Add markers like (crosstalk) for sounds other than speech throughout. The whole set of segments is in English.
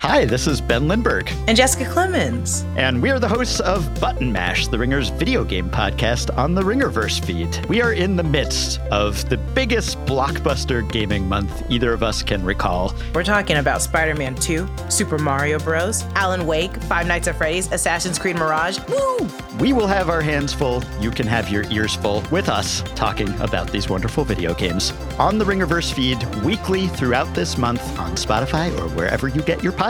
Hi, this is Ben Lindbergh. And Jessica Clemens. And we are the hosts of Button Mash, the Ringer's video game podcast on the Ringerverse feed. We are in the midst of the biggest blockbuster gaming month either of us can recall. We're talking about Spider Man 2, Super Mario Bros., Alan Wake, Five Nights at Freddy's, Assassin's Creed Mirage. Woo! We will have our hands full. You can have your ears full with us talking about these wonderful video games on the Ringerverse feed weekly throughout this month on Spotify or wherever you get your podcasts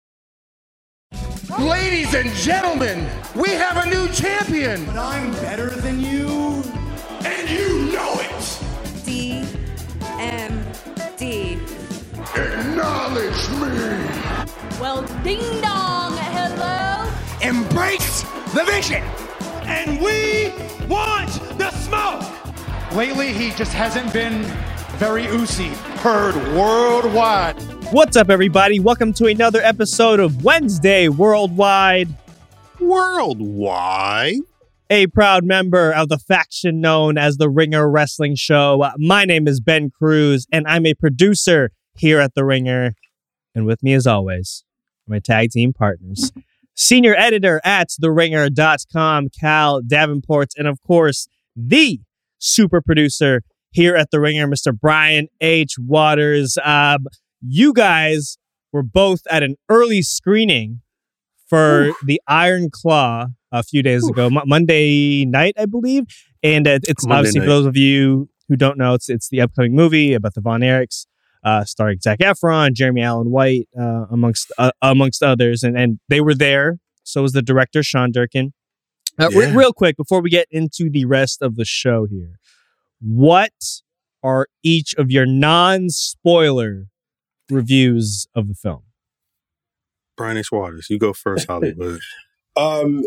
Ladies and gentlemen, we have a new champion. But I'm better than you. And you know it. D M D. Acknowledge me. Well, ding dong, hello. Embrace the vision. And we want the smoke. Lately, he just hasn't been very oozy. Heard worldwide. What's up, everybody? Welcome to another episode of Wednesday Worldwide. Worldwide? A proud member of the faction known as the Ringer Wrestling Show. My name is Ben Cruz, and I'm a producer here at The Ringer. And with me, as always, my tag team partners. Senior editor at TheRinger.com, Khal Davenport, and of course, the super producer here at The Ringer, Mr. Brian H. Waters. Um, you guys were both at an early screening for Ooh. the Iron Claw a few days Ooh. ago, Monday night, I believe. And uh, it's Monday obviously night. for those of you who don't know, it's it's the upcoming movie about the Von Erichs, uh, starring Zac Efron, Jeremy Allen White, uh, amongst uh, amongst others, and and they were there. So was the director Sean Durkin. Uh, yeah. re- real quick before we get into the rest of the show here, what are each of your non-spoiler reviews of the film? Brian H. Waters, you go first, Hollywood. (laughs) um,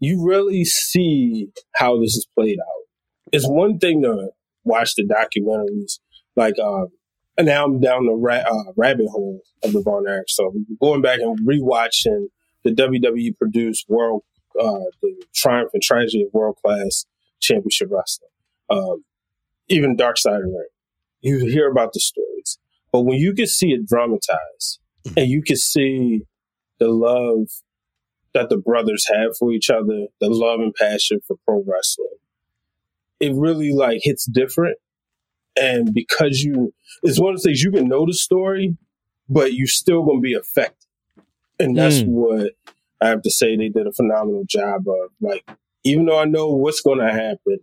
you really see how this is played out. It's one thing to watch the documentaries, like, um, and now I'm down the ra- uh, rabbit hole of the Von Erich. So going back and rewatching the WWE produced World, uh, the Triumph and Tragedy of World Class Championship Wrestling, um, even Dark Side of the Ring. You hear about the stories. But when you can see it dramatized and you can see the love that the brothers have for each other, the love and passion for pro wrestling, it really like hits different. And because you, it's one of the things you can know the story, but you're still going to be affected. And that's mm. what I have to say. They did a phenomenal job of like, even though I know what's going to happen,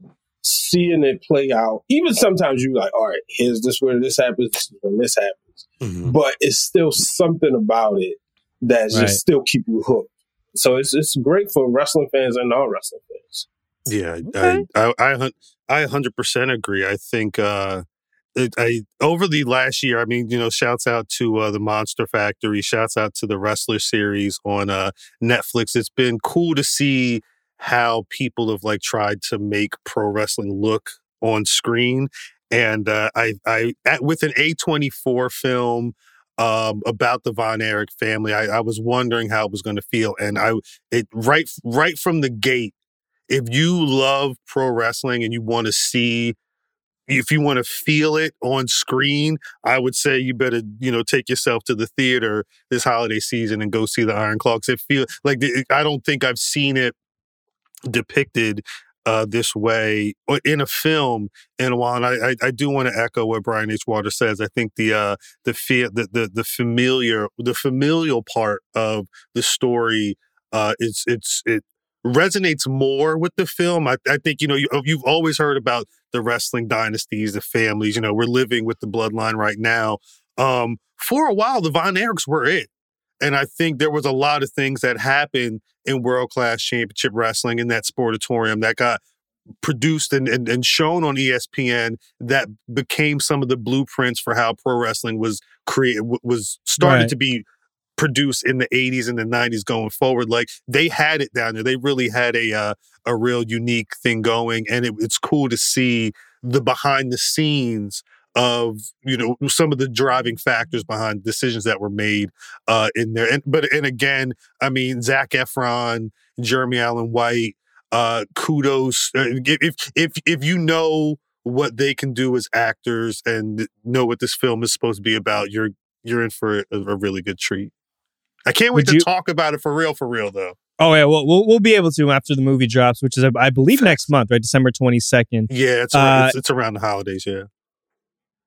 seeing it play out, even sometimes you're like, all right, here's this where this happens, this when this happens. Mm-hmm. But it's still something about it that right. just still keep you hooked. So it's it's great for wrestling fans and non wrestling fans. Yeah, okay. I, I I hundred percent agree. I think uh, it, I over the last year. I mean, you know, shouts out to uh, the Monster Factory. Shouts out to the Wrestler series on uh, Netflix. It's been cool to see how people have like tried to make pro wrestling look on screen. And uh, I, I at, with an A24 film um, about the Von Erich family, I, I was wondering how it was going to feel, and I it right right from the gate, if you love pro wrestling and you want to see if you want to feel it on screen, I would say you better, you know, take yourself to the theater this holiday season and go see the Iron Claw. It feel like I don't think I've seen it depicted uh, this way in a film in while. And I, I, do want to echo what Brian H. Water says. I think the uh, the, fe- the the the familiar the familial part of the story uh, it's it's it resonates more with the film. I, I think you know you, you've always heard about the wrestling dynasties, the families. You know, we're living with the bloodline right now. Um, for a while, the Von Erichs were it. And I think there was a lot of things that happened in world class championship wrestling in that sportatorium that got produced and, and, and, shown on ESPN that became some of the blueprints for how pro wrestling was created, was started right. to be produced in the 80s and the 90s going forward. Like they had it down there. They really had a uh, a real unique thing going. And it, it's cool to see the behind the scenes of you know some of the driving factors behind decisions that were made uh, in there. And but and again, I mean Zac Efron, Jeremy Allen White, uh, kudos uh, if if if you know what they can do as actors and know what this film is supposed to be about, you're you're in for a, a really good treat. I can't wait Would to you... talk about it for real, for real though. Oh yeah, well we'll we'll be able to after the movie drops, which is I believe next month, right, December twenty second. Yeah, it's, uh, it's it's around the holidays. Yeah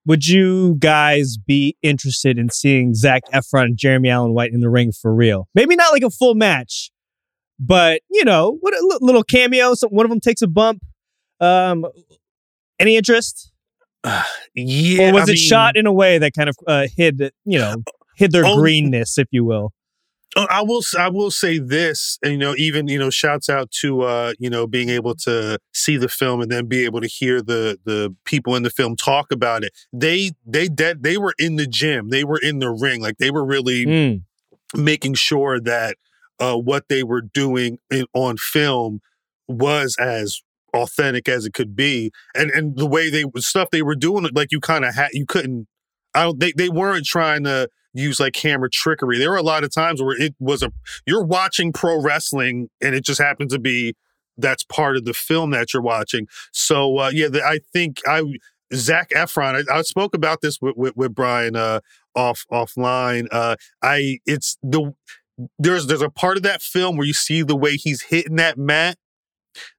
would you guys be interested in seeing Zac Efron and Jeremy Allen White in the ring for real? Maybe not like a full match, but you know, what a little cameo. So one of them takes a bump. Um, any interest? Uh, (sighs) yeah. Or was I it mean, shot in a way that kind of uh, hid, you know, hid their oh, greenness, if you will? Oh, I will. I will say this, and you know, even you know, shouts out to uh, you know being able to see the film and then be able to hear the the people in the film talk about it. They they dead. They were in the gym. They were in the ring. Like they were really mm. making sure that uh, what they were doing in, on film was as authentic as it could be, and and the way they stuff they were doing, it, like you kind of had you couldn't. I don't. They they weren't trying to use like camera trickery. There were a lot of times where it was a you're watching pro wrestling and it just happened to be that's part of the film that you're watching. So uh, yeah, the, I think I Zac Efron. I, I spoke about this with with, with Brian uh, off offline. Uh, I it's the there's there's a part of that film where you see the way he's hitting that mat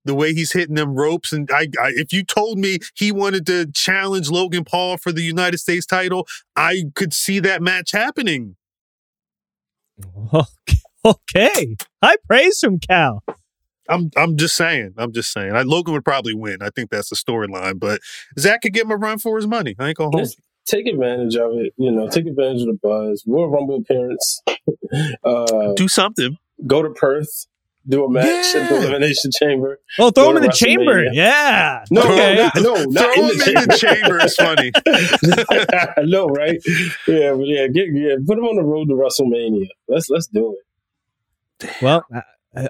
the way he's hitting them ropes. And I, I, if you told me he wanted to challenge Logan Paul for the United States title, I could see that match happening. (laughs) Okay, I praise from Khal. I'm I'm just saying. I'm just saying. I, Logan would probably win. I think that's the storyline. But Zac could give him a run for his money. I ain't gonna hold. take advantage of it. You know, take advantage of the buzz. Royal Rumble appearance. (laughs) uh, Do something. Go to Perth do a match yeah. in the Elimination Chamber. Oh, throw him in the chamber. Yeah. No, okay. no, not, no, not throw in, the, in the chamber is funny. (laughs) I know, right? Yeah, but yeah, get, yeah, put him on the road to WrestleMania. Let's let's do it. Well,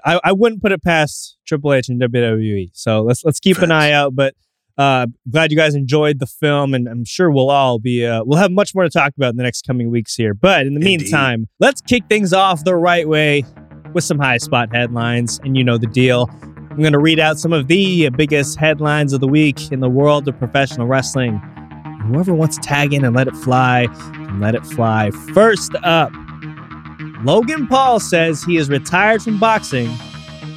I, I wouldn't put it past Triple H and WWE. So let's let's keep an eye out. But uh, glad you guys enjoyed the film, and I'm sure we'll all be uh, we'll have much more to talk about in the next coming weeks here. But in the Indeed. meantime, let's kick things off the right way with some high spot headlines, and you know the deal. I'm going to read out some of the biggest headlines of the week in the world of professional wrestling. Whoever wants to tag in and let it fly, let it fly. First up, Logan Paul says he is retired from boxing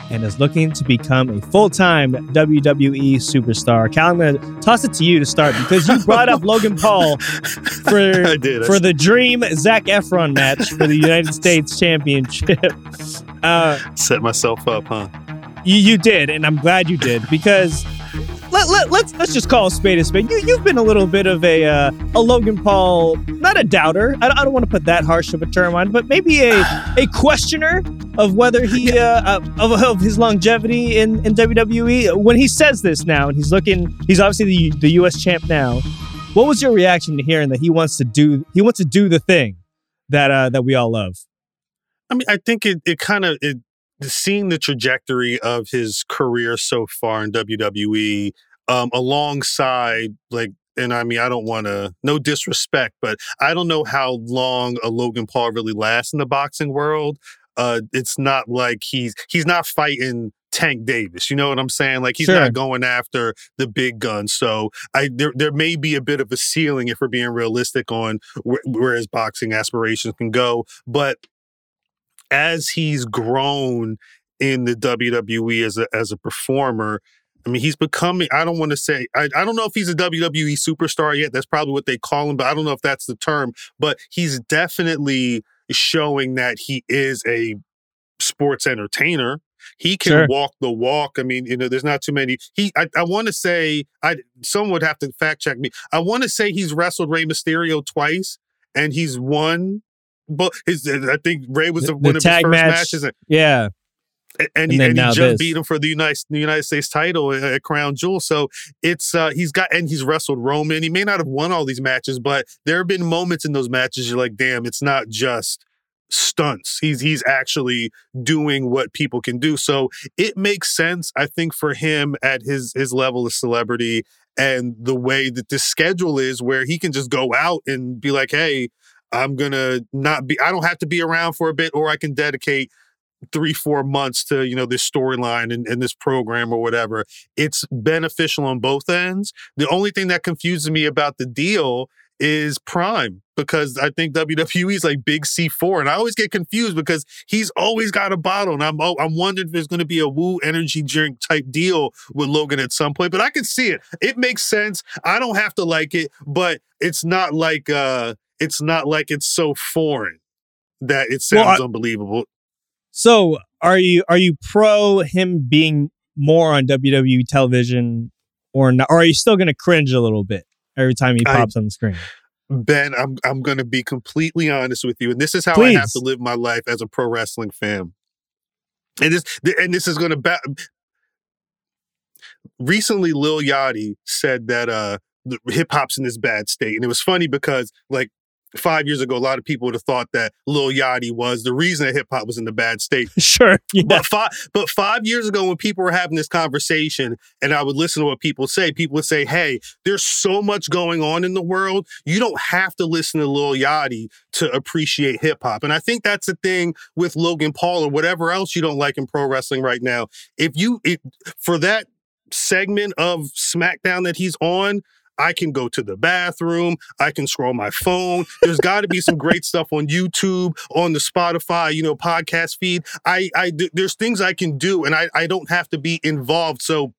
and is looking to become a full time WWE superstar. Khal, I'm going to toss it to you to start because you brought up (laughs) Logan Paul for, (laughs) did, for the dream Zac Efron match for the United (laughs) States Championship. Uh, Set myself up, huh? You, you did, and I'm glad you did because let, let, let's let's just call a spade a spade. You you've been a little bit of a uh, a Logan Paul, not a doubter. I, I don't want to put that harsh of a term on, but maybe a (sighs) a questioner of whether he uh, of, of his longevity in, in WWE. When he says this now, and he's looking, he's obviously the the U.S. champ now. What was your reaction to hearing that he wants to do he wants to do the thing that uh, that we all love? I mean, I think it it kind of it seeing the trajectory of his career so far in WWE, um, alongside like, and I mean, I don't want to, no disrespect, but I don't know how long a Logan Paul really lasts in the boxing world. Uh, it's not like he's he's not fighting Tank Davis. You know what I'm saying? Like he's Sure. not going after the big guns. So I there there may be a bit of a ceiling if we're being realistic on where, where his boxing aspirations can go. But as he's grown in the WWE as a as a performer, I mean, he's becoming, I don't want to say, I, I don't know if he's a WWE superstar yet. That's probably what they call him, but I don't know if that's the term. But he's definitely showing that he is a sports entertainer. He can Sure. walk the walk. I mean, you know, there's not too many. He, I, I want to say, I someone would have to fact check me. I want to say he's wrestled Rey Mysterio twice, and he's won. But his, I think Ray was The- one of his first match. matches, and, Yeah. and, And he, and he just this. beat him for the United the United States title at Crown Jewel. So it's uh he's got and he's wrestled Roman. He may not have won all these matches, but there have been moments in those matches you're like, damn, it's not just stunts. He's he's actually doing what people can do. So it makes sense, I think, for him at his his level of celebrity and the way that the schedule is where he can just go out and be like, hey, I'm gonna not be I don't have to be around for a bit, or I can dedicate three, four months to, you know, this storyline and, and this program or whatever. It's beneficial on both ends. The only thing that confuses me about the deal is Prime because I think WWE is like big C4 and I always get confused because he's always got a bottle and I'm I'm wondering if there's going to be a woo energy drink type deal with Logan at some point but I can see it it makes sense I don't have to like it but it's not like uh it's not like it's so foreign that it Well, sounds I- unbelievable So are you are you pro him being more on WWE television or not? Or are you still gonna cringe a little bit every time he I- pops on the screen? Ben, I'm I'm going to be completely honest with you, and this is how I have to live my life as a pro wrestling fan. And this and this is going to ba- recently Lil Yachty said that uh hip hop's in this bad state, and it was funny because like five years ago, a lot of people would have thought that Lil Yachty was the reason that hip hop was in the bad state. (laughs) Sure. Yeah. But five, but five years ago, when people were having this conversation, and I would listen to what people say, people would say, "Hey, there's so much going on in the world. You don't have to listen to Lil Yachty to appreciate hip hop." And I think that's the thing with Logan Paul or whatever else you don't like in pro wrestling right now. If you, it, for that segment of SmackDown that he's on. I can go to the bathroom. I can scroll my phone. There's got to be some great stuff on YouTube, on the Spotify, you know, podcast feed. I, I, there's things I can do, and I, I don't have to be involved. So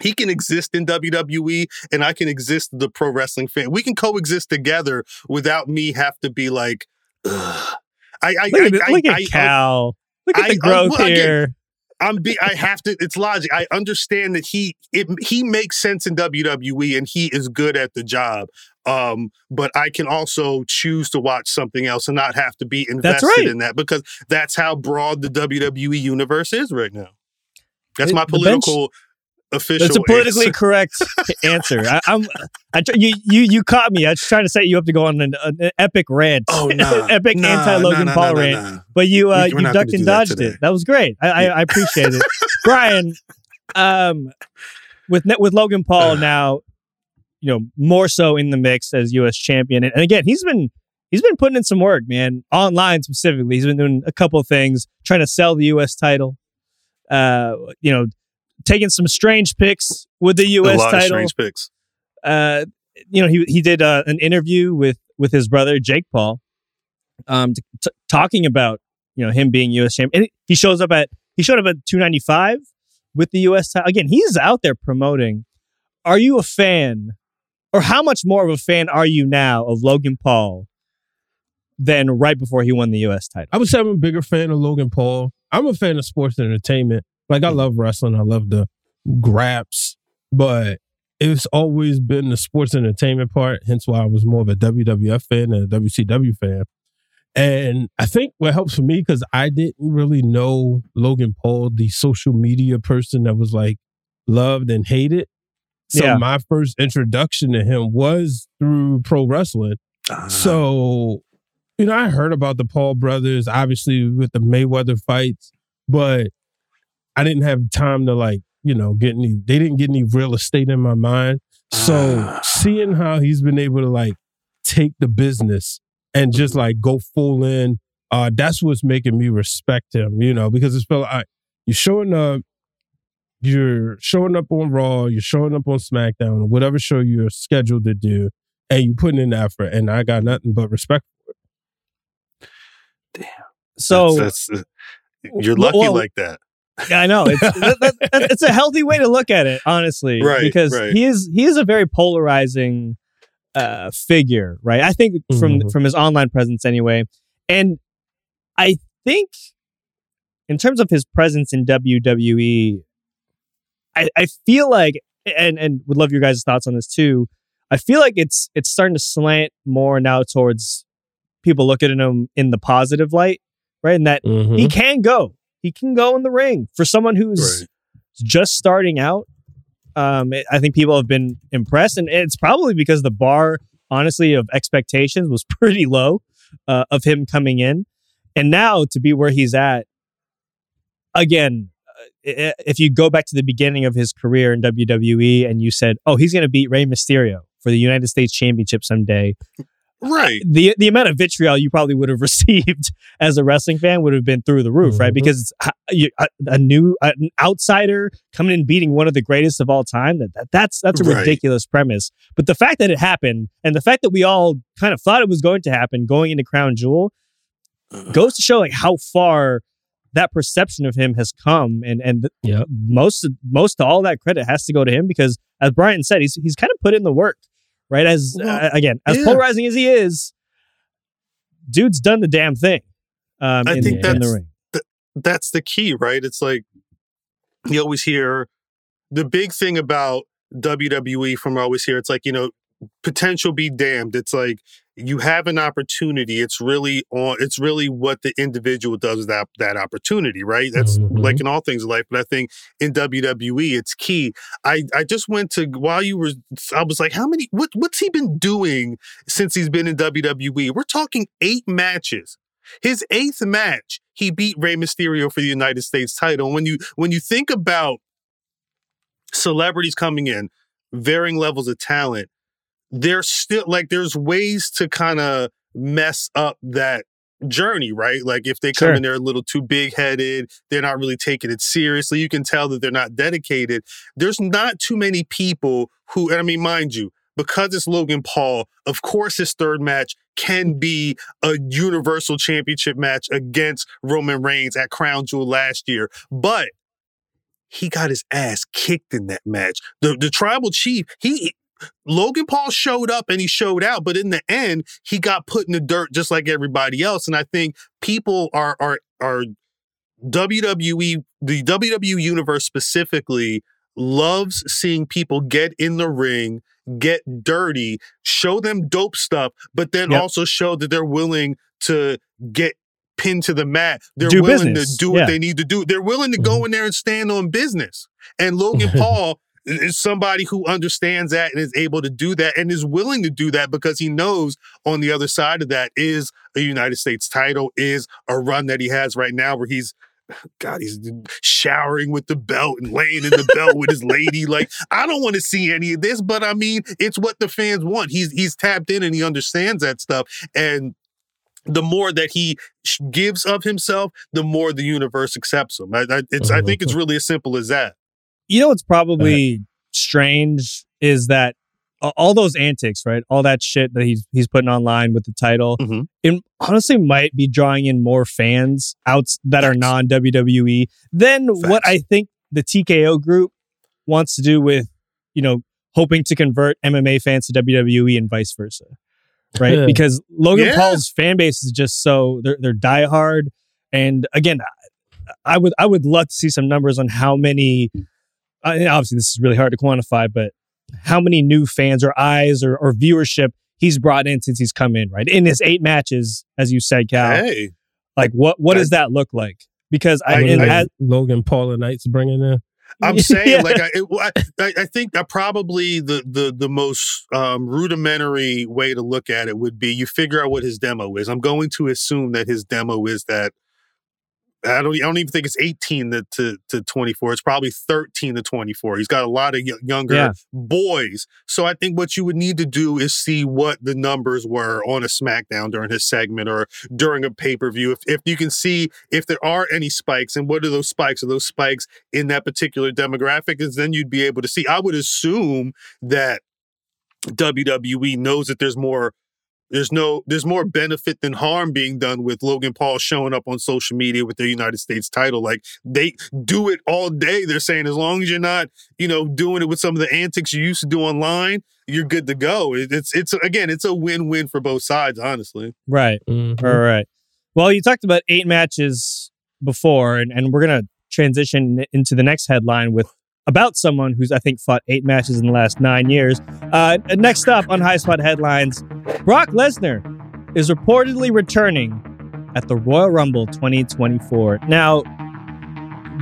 he can exist in WWE, and I can exist the pro wrestling fan. We can coexist together without me have to be like, Ugh. I, I, Look at, I, I, look at I- Khal. Look at the growth well, again, here. I'm be I have to it's logic. I understand that he it he makes sense in WWE and he is good at the job. Um, but I can also choose to watch something else and not have to be invested right. in that because that's how broad the WWE universe is right now. That's It- my political official. It's a politically answer. correct (laughs) answer. I, I'm, I, you, you, you caught me. I was trying to set you up to go on an, an epic rant, Oh no, (laughs) epic Nah, anti Logan nah, nah, Paul nah, rant. nah. But you, uh, We- we're you ducked and do that dodged it. That was great. I, I, I appreciate it, (laughs) Brian. Um, with with Logan Paul now, you know, more so in the mix as U.S. champion, and, and again, he's been he's been putting in some work, man. Online specifically, he's been doing a couple of things, trying to sell the U.S. title. Uh, you know, taking some strange pics with the A U.S. lot of title. strange pics. Uh, you know, he he did uh, an interview with with his brother Jake Paul, um, t- t- talking about you know him being U.S. champion. And he shows up at he showed up at 295 with the U.S. title. Again, he's out there promoting. Are you a fan, or how much more of a fan are you now of Logan Paul than right before he won the U.S. title? I would say I'm a bigger fan of Logan Paul. I'm a fan of sports and entertainment. Like I love wrestling. I love the graps, but it's always been the sports entertainment part. Hence why I was more of a WWF fan than a WCW fan. And I think what helps for me because I didn't really know Logan Paul, the social media person that was like loved and hated. So Yeah. my first introduction to him was through pro wrestling. Ah. So, you know, I heard about the Paul brothers, obviously with the Mayweather fights, but I didn't have time to like, you know, get any, they didn't get any real estate in my mind. So Ah. seeing how he's been able to like take the business and just like go full in, uh, that's what's making me respect him, you know, because it's felt like you're showing up, you're showing up on Raw, you're showing up on SmackDown, whatever show you're scheduled to do, and you're putting in effort. And I got nothing but respect for it. Damn. So That's, that's, uh, you're lucky well- like that. Yeah, I know. It's (laughs) that, that- that- it's a healthy way to look at it, honestly. Right, Because right. he is he is a very polarizing uh figure, right? I think from Mhm. from his online presence anyway. And I think in terms of his presence in WWE, I, I feel like and and would love your guys' thoughts on this too. I feel like it's it's starting to slant more now towards people looking at him in the positive light, right? And that Mm-hmm. he can go. He can go in the ring for someone who's Right. just starting out. Um, it- I think people have been impressed, and it's probably because the bar, honestly, of expectations was (laughs) pretty low uh, of him coming in, and now to be where he's at. Again, uh, if you go back to the beginning of his career in WWE, and you said, "Oh, he's going to beat Rey Mysterio for the United States Championship someday," Right. the the amount of vitriol you probably would have (laughs) received as a wrestling fan would have been through the roof, right? Mhm. Because it's uh, a, a, uh, a new uh, an outsider coming in beating one of the greatest of all time that, that that's that's a Right. ridiculous premise. But the fact that it happened and the fact that we all kind of thought it was going to happen going into Crown Jewel goes to show like how far that perception of him has come and and Yep. most most of all that credit has to go to him because as Brian said he's he's kind of put in the work right as Well, uh, again as yeah. polarizing as he is dude's done the damn thing um I in, think in the that's- ring that's the key, right? It's like you always hear the big thing about WWE from always here. it's like, you know, potential be damned. It's like you have an opportunity. It's really on it's really what the individual does with that that opportunity, right? That's Mhm. like in all things in life. But I think in WWE it's key. I I just went to while you were I was like, how many what what's he been doing since he's been in WWE? We're talking eight matches. His eighth match, he beat Rey Mysterio for the United States title. When you when you think about celebrities coming in, varying levels of talent, there's still like there's ways to kind of mess up that journey, right? Like if they come Sure. in there a little too big headed, they're not really taking it seriously. You can tell that they're not dedicated. There's not too many people who, and I mean, mind you, because it's Logan Paul, of course his third match can be a universal championship match against Roman Reigns at Crown Jewel last year. But he got his ass kicked in that match. The the tribal chief, he Logan Paul showed up and he showed out, but in the end, he got put in the dirt just like everybody else. And I think people are are are WWE, the WWE universe specifically loves seeing people get in the ring, get dirty, show them dope stuff, but then Yep. also show that they're willing to get pinned to the mat. They're Do willing business. to do what Yeah. they need to do. They're willing to go mm-hmm. in there and stand on business. And (laughs) Logan Paul is somebody who understands that and is able to do that and is willing to do that because he knows on the other side of that is a United States title, is a run that he has right now where he's (sighs) God, he's showering with the belt and laying in the belt with his (laughs) lady. Like, I don't want to see any of this, but I mean, it's what the fans want. He's he's tapped in and he understands that stuff. And the more that he sh- gives of himself, the more the universe accepts him. I, I, it's, I think it's mm-hmm. really as simple as that. You know what's probably strange is that all those antics, right? All that shit that he's he's putting online with the title, Mhm. it honestly might be drawing in more fans out that are non WWE than what I think the TKO group wants to do with, you know, hoping to convert MMA fans to WWE and vice versa. Right? Yeah. Because Logan Yeah. Paul's fan base is just so they're they're diehard. And again, I would I would love to see some numbers on how many. And obviously, this is really hard to quantify, but how many new fans or eyes or, or viewership he's brought in since he's come in, right? In his eight matches, as you said, Khal. Hey, Like, what what I- does that look like? Because I, I- I- as- Logan Paul and Knights bringing in. I'm saying (laughs) Yeah. like I, it, I, I I think that probably the the the most um, rudimentary way to look at it would be you figure out what his demo is. I'm going to assume that his demo is that I don't. I don't even think it's 18 to, to, to 24. It's probably 13 to 24. He's got a lot of y- younger Yeah. boys. So I think what you would need to do is see what the numbers were on a SmackDown during his segment or during a pay per view. If if you can see if there are any spikes and what are those spikes? Are those spikes in that particular demographic? Is then you'd be able to see. I would assume that WWE knows that there's more there's no there's more benefit than harm being done with Logan Paul showing up on social media with their United States title. Like they do it all day. They're saying as long as you're not, you know, doing it with some of the antics you used to do online, you're good to go. It's it's again, it's a win-win for both sides, honestly. Right. Mm-hmm. All right. Well, you talked about eight matches before, and, and we're going to transition into the next headline with about someone who's, I think, fought eight matches in the last nine years. Uh, next up on High Spot Headlines Brock Lesnar is reportedly returning at the Royal Rumble 2024. Now,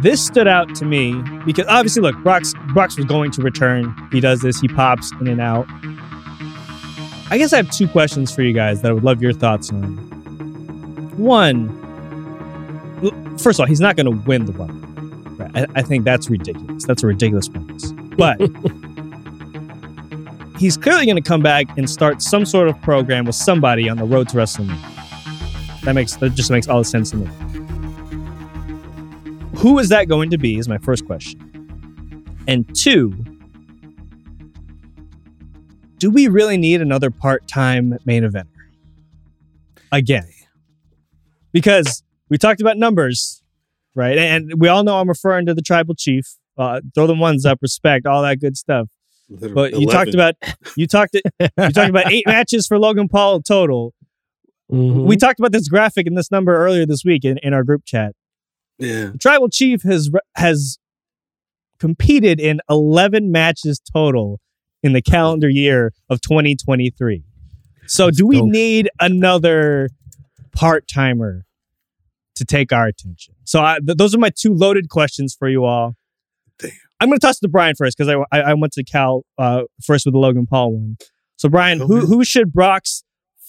this stood out to me because obviously, look, Brock's, Brock's was going to return. He does this, he pops in and out. I guess I have two questions for you guys that I would love your thoughts on. One, first of all, he's not going to win the Rumble. I, I think that's ridiculous. That's a ridiculous premise. But (laughs) he's clearly going to come back and start some sort of program with somebody on the road to WrestleMania. That makes that just makes all the sense to me. Who is that going to be? Is my first question. And two, do we really need another part-time main eventer again? Because we talked about numbers, right? And we all know I'm referring to the tribal chief. Uh, throw the ones up, respect, all that good stuff. But you talked about (laughs) you talked you talked about eight (laughs) matches for Logan Paul total. Mhm. We talked about this graphic and this number earlier this week in, in our group chat. Yeah. The tribal chief has has competed in 11 matches total in the calendar year of 2023. So do we dope. need another part-timer to take our attention? So I, th- those are my two loaded questions for you all. Damn. I'm going to toss to Brian first because I, I I went to Cal uh, first with the Logan Paul one. So Brian, who Okay. who should Brock's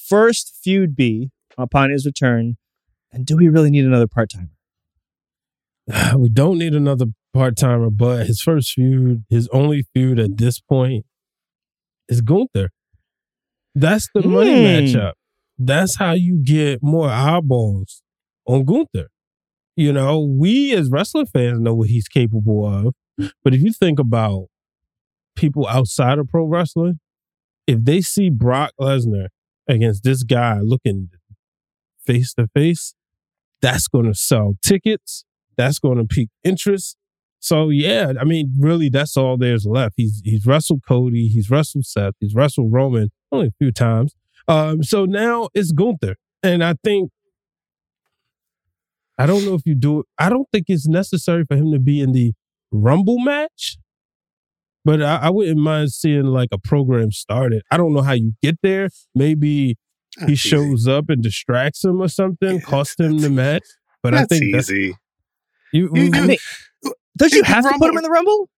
first feud be upon his return? And do we really need another part-timer? (sighs) we don't need another part timer, but his first feud, his only feud at this point is Gunther. That's the money Hmm. matchup. That's how you get more eyeballs on Gunther. You know, we as wrestling fans know what he's capable of. But if you think about people outside of pro wrestling, if they see Brock Lesnar against this guy looking face to face, that's going to sell tickets. That's going to pique interest. So yeah, I mean, really, that's all there's left. He's he's wrestled Cody, he's wrestled Seth, he's wrestled Roman only a few times. Um, so now it's Gunther, and I think I don't know if you do it. I don't think it's necessary for him to be in the Rumble match, but I, I wouldn't mind seeing like a program started. I don't know how you get there. Maybe he That's easy. shows up and distracts him or something, Yeah, cost him the match. But I That's think that's easy. you. You- I mean, don't you It- have to put him in the Rumble?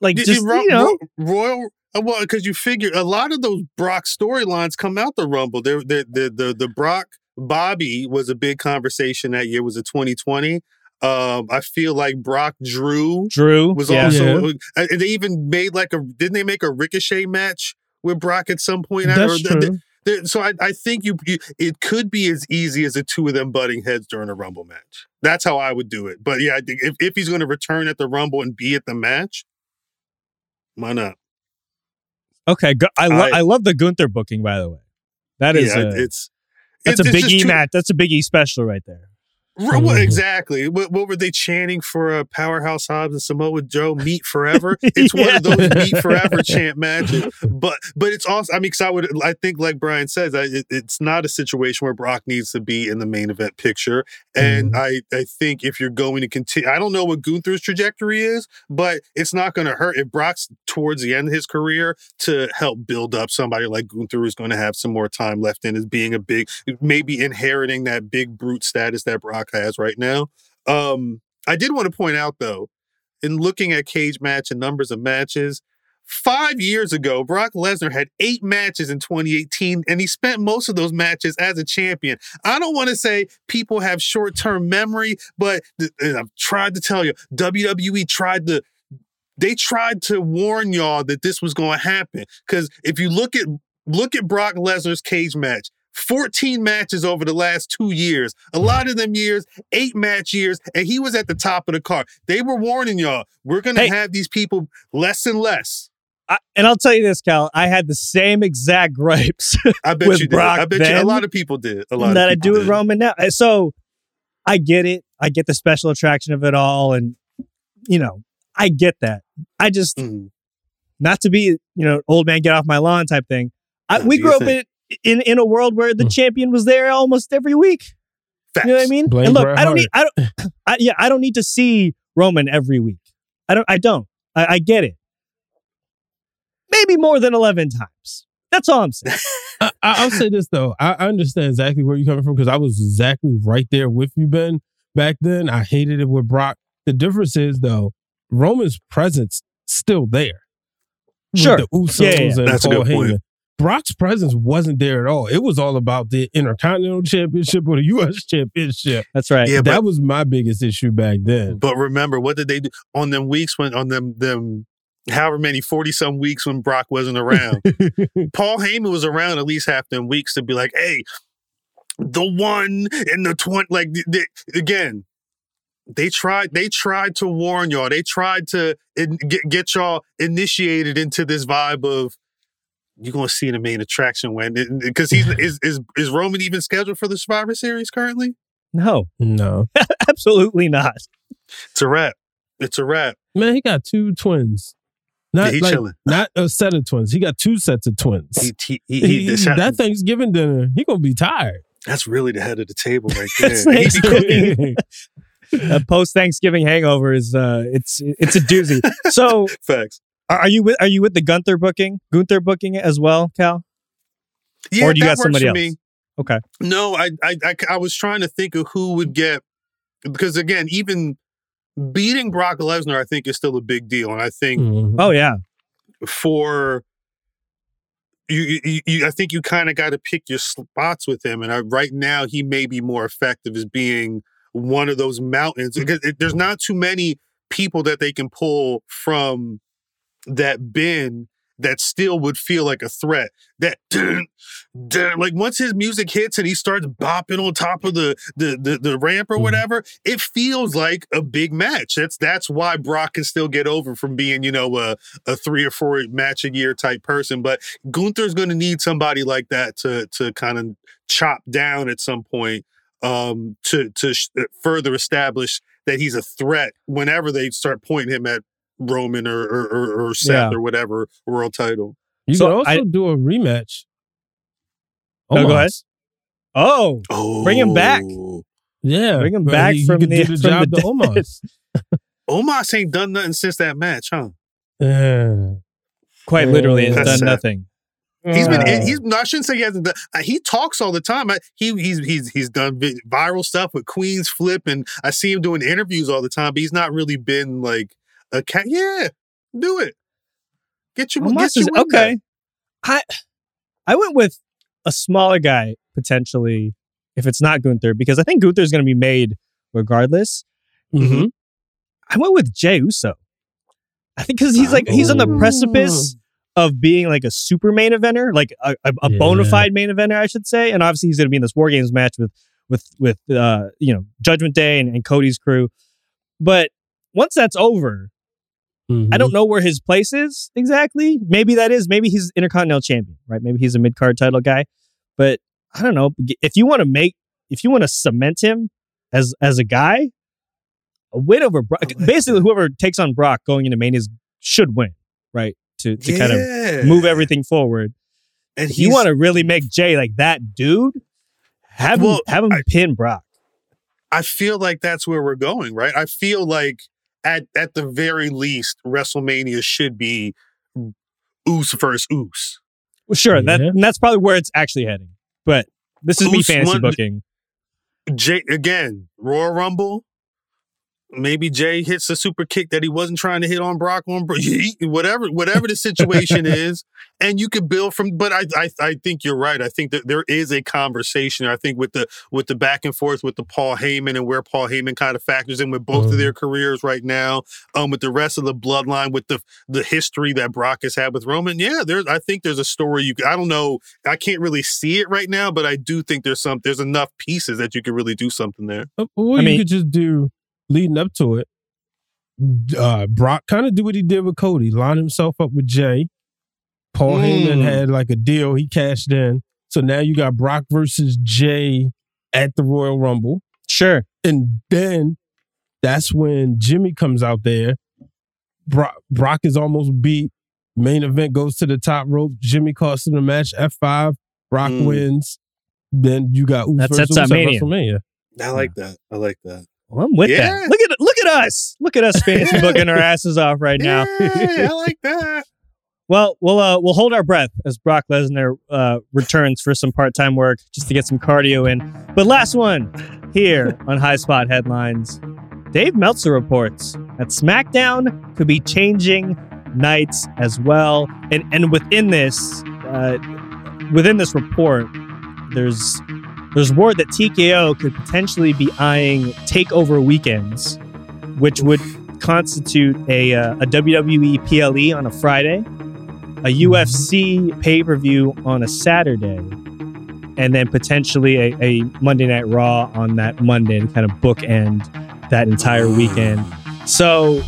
Like Y- just y- Ro- you know, Royal. uh, Well, because you figure a lot of those Brock storylines come out the Rumble. They're, they're, the the the Brock Bobby was a big conversation that year. Was it 2020? Um, I feel like Brock Drew Drew was yeah. also. uh, And they even made like a. Didn't they make a Ricochet match with Brock at some point? That's Or the- the- true. so I, I think you, you it could be as easy as the two of them butting heads during a Rumble match. That's how I would do it. But yeah, I think if, if he's going to return at the Rumble and be at the match, why not? Okay, go- I, lo- I- I love the Gunther booking by the way. That is yeah, a, it's that's it's- a Big E match. That's a Big E special right there. Well, Mhm. exactly. What, what were they chanting for uh, Powerhouse Hobbs and Samoa Joe? Meet forever. (laughs) It's one of those meet forever (laughs) chant matches. But but it's also. I mean, because I would. I think like Brian says, I, it, it's not a situation where Brock needs to be in the main event picture. And I I think if you're going to continue, I don't know what Gunther's trajectory is, but it's not going to hurt if Brock's towards the end of his career to help build up somebody like Gunther who's going to have some more time left in as being a big, maybe inheriting that big brute status that Brock has right now. Um, I did want to point out though, in looking at cage match and numbers of matches, five years ago, Brock Lesnar had eight matches in 2018, and he spent most of those matches as a champion. I don't want to say people have short term memory, but I've tried to tell you, WWE tried to. They tried to warn y'all that this was going to happen because if you look at look at Brock Lesnar's cage match, 14 matches over the last two years. A lot of them years, eight match years, and he was at the top of the card. They were warning y'all, we're going to Hey. have these people less and less. I, and I'll tell you this, Khal. I had the same exact (laughs) gripes I bet you did. Brock I bet you a lot of people did. A lot that I do with. Roman now. So I get it. I get the special attraction of it all, and you know, I get that. I just Mhm. not to be you know old man get off my lawn type thing. I, we grew up in, in in a world where the Mm. champion was there almost every week. Facts. You know what I mean? Blame and look, I don't need I don't (laughs) I, yeah, I don't need to see Roman every week. I don't I don't. I, I get it. Maybe more than 11 times. That's all I'm saying. (laughs) I, I- I'll say this though. I I understand exactly where you're coming from because I was exactly right there with you, Ben. Back then, I hated it with Brock. The difference is though, Roman's presence still there. With Sure. the Usos Yeah, yeah, yeah. and That's a Paul good point. Heyman. Brock's presence wasn't there at all. It was all about the Intercontinental Championship or the U.S. (laughs) Championship. That's right. Yeah, that but, was my biggest issue back then. but remember, what did they do on them weeks when, on them, them, however many, 40 some weeks when Brock wasn't around? (laughs) Paul Heyman was around at least half them weeks to be like, hey, the one in the 20, like, th- th- again, they tried, they tried to warn y'all. They tried to in, get, get y'all initiated into this vibe of, you're going to see the main attraction when, because he's, (laughs) is, is, is Roman even scheduled for the Survivor Series currently? No, no, (laughs) absolutely not. It's a wrap. It's a wrap. man, he got two twins. Not Yeah, he like, chilling. not a set of twins. He got two sets of twins. He, he, he, He- he- that Thanksgiving dinner, he gonna be tired. that's really the head of the table right (laughs) there. That's He be nice. cooking. A post Thanksgiving hangover is uh it's it's a doozy. So Facts. Are are you with are you with the Gunther booking? Gunther booking as well, Khal? Yeah, Or do you that got somebody works for else? me. Okay. No, I, I, I, I was trying to think of who would get because again, even beating Brock Lesnar, I think is still a big deal, and I think Mhm. Oh yeah. for you, you, you I think you kind of got to pick your spots with him, and I, right now he may be more effective as being one of those mountains because it, there's not too many people that they can pull from that bin that still would feel like a threat. That (clears throat) (clears throat) like once his music hits and he starts bopping on top of the the the, the ramp or Mhm. whatever, it feels like a big match. That's that's why Brock can still get over from being you know a a three or four match a year type person. But Gunther's going to need somebody like that to to kind of chop down at some point um, to to sh- further establish that he's a threat whenever they start pointing him at Roman or or, or, or Seth Yeah. or whatever world title. You So could also I- do a rematch. No, go ahead. Oh, Oh, Bring him back. Yeah, Bring him back from the- (laughs) the from job the to. Omos. (laughs) Omos ain't done nothing since that match, huh? Yeah. quite literally has done sad. nothing. He's been. He's. No, I shouldn't say he hasn't done. uh, He talks all the time. I, he. He's. He's. He's done viral stuff with Queen's Flip, and I see him doing interviews all the time. But he's not really been like a cat. Yeah, do it. Get your, Omos Get your is- okay. I I went with a smaller guy potentially if it's not Gunther because I think Gunther is going to be made regardless. mhm. I went with Jey Uso. I think because he's like he's on the precipice of being like a super main eventer, like a, a, a Yeah. bona fide main eventer, I should say. And obviously he's going to be in this War Games match with with with uh you know Judgment Day and, and Cody's crew. But once that's over, Mhm. I don't know where his place is exactly. Maybe that is. Maybe he's Intercontinental Champion, right? Maybe he's a mid card title guy. But I don't know. If you want to make, if you want to cement him as as a guy, a win over Brock. Basically, whoever takes on Brock going into Mania should win, right? To to kind of move everything forward. And If you want to really make Jey like that dude, have Well, him have him I- pin Brock. I feel like that's where we're going, right? I feel like at at the very least, WrestleMania should be Oos versus Oos. Well, sure, that Yeah. and that's probably where it's actually heading. But this is me Who's fantasy one- booking. J- again, Royal Rumble, maybe Jey hits a super kick that he wasn't trying to hit on Brock on (laughs) whatever whatever the situation (laughs) is, and you could build from. But I, I I think you're right. I think that there is a conversation. I think with the with the back and forth with the Paul Heyman and where Paul Heyman kind of factors in with both mm. of their careers right now, um, with the rest of the bloodline, with the the history that Brock has had with Roman. Yeah, there's I think there's a story you. I don't know. I can't really see it right now, but I do think there's some there's enough pieces that you could really do something there. Or I you mean, could just do leading up to it, uh, Brock kind of do what he did with Cody, lined himself up with Jey. Paul mm. Heyman had like a deal he cashed in. So now you got Brock versus Jey at the Royal Rumble. Sure. And then that's when Jimmy comes out there. Brock, Brock is almost beat. Main event goes to the top rope. Jimmy costs him the match. F5. Brock mm. wins. Then you got Usos That's at WrestleMania. I like that. I like that. Well, I'm with yeah. that. Look at look at us. Look at us fancy booking our asses off right now. Yeah, I like that. (laughs) Well, we'll uh, we'll hold our breath as Brock Lesnar uh, returns for some part time work just to get some cardio in. But last one here on High Spot Headlines, Dave Meltzer reports that SmackDown could be changing nights as well, and and within this, uh, within this report, there's there's word that TKO could potentially be eyeing takeover weekends, which would constitute a, uh, a WWE PLE on a Friday, a UFC pay per view on a Saturday, and then potentially a, a, Monday Night Raw on that Monday to kind of bookend that entire weekend. So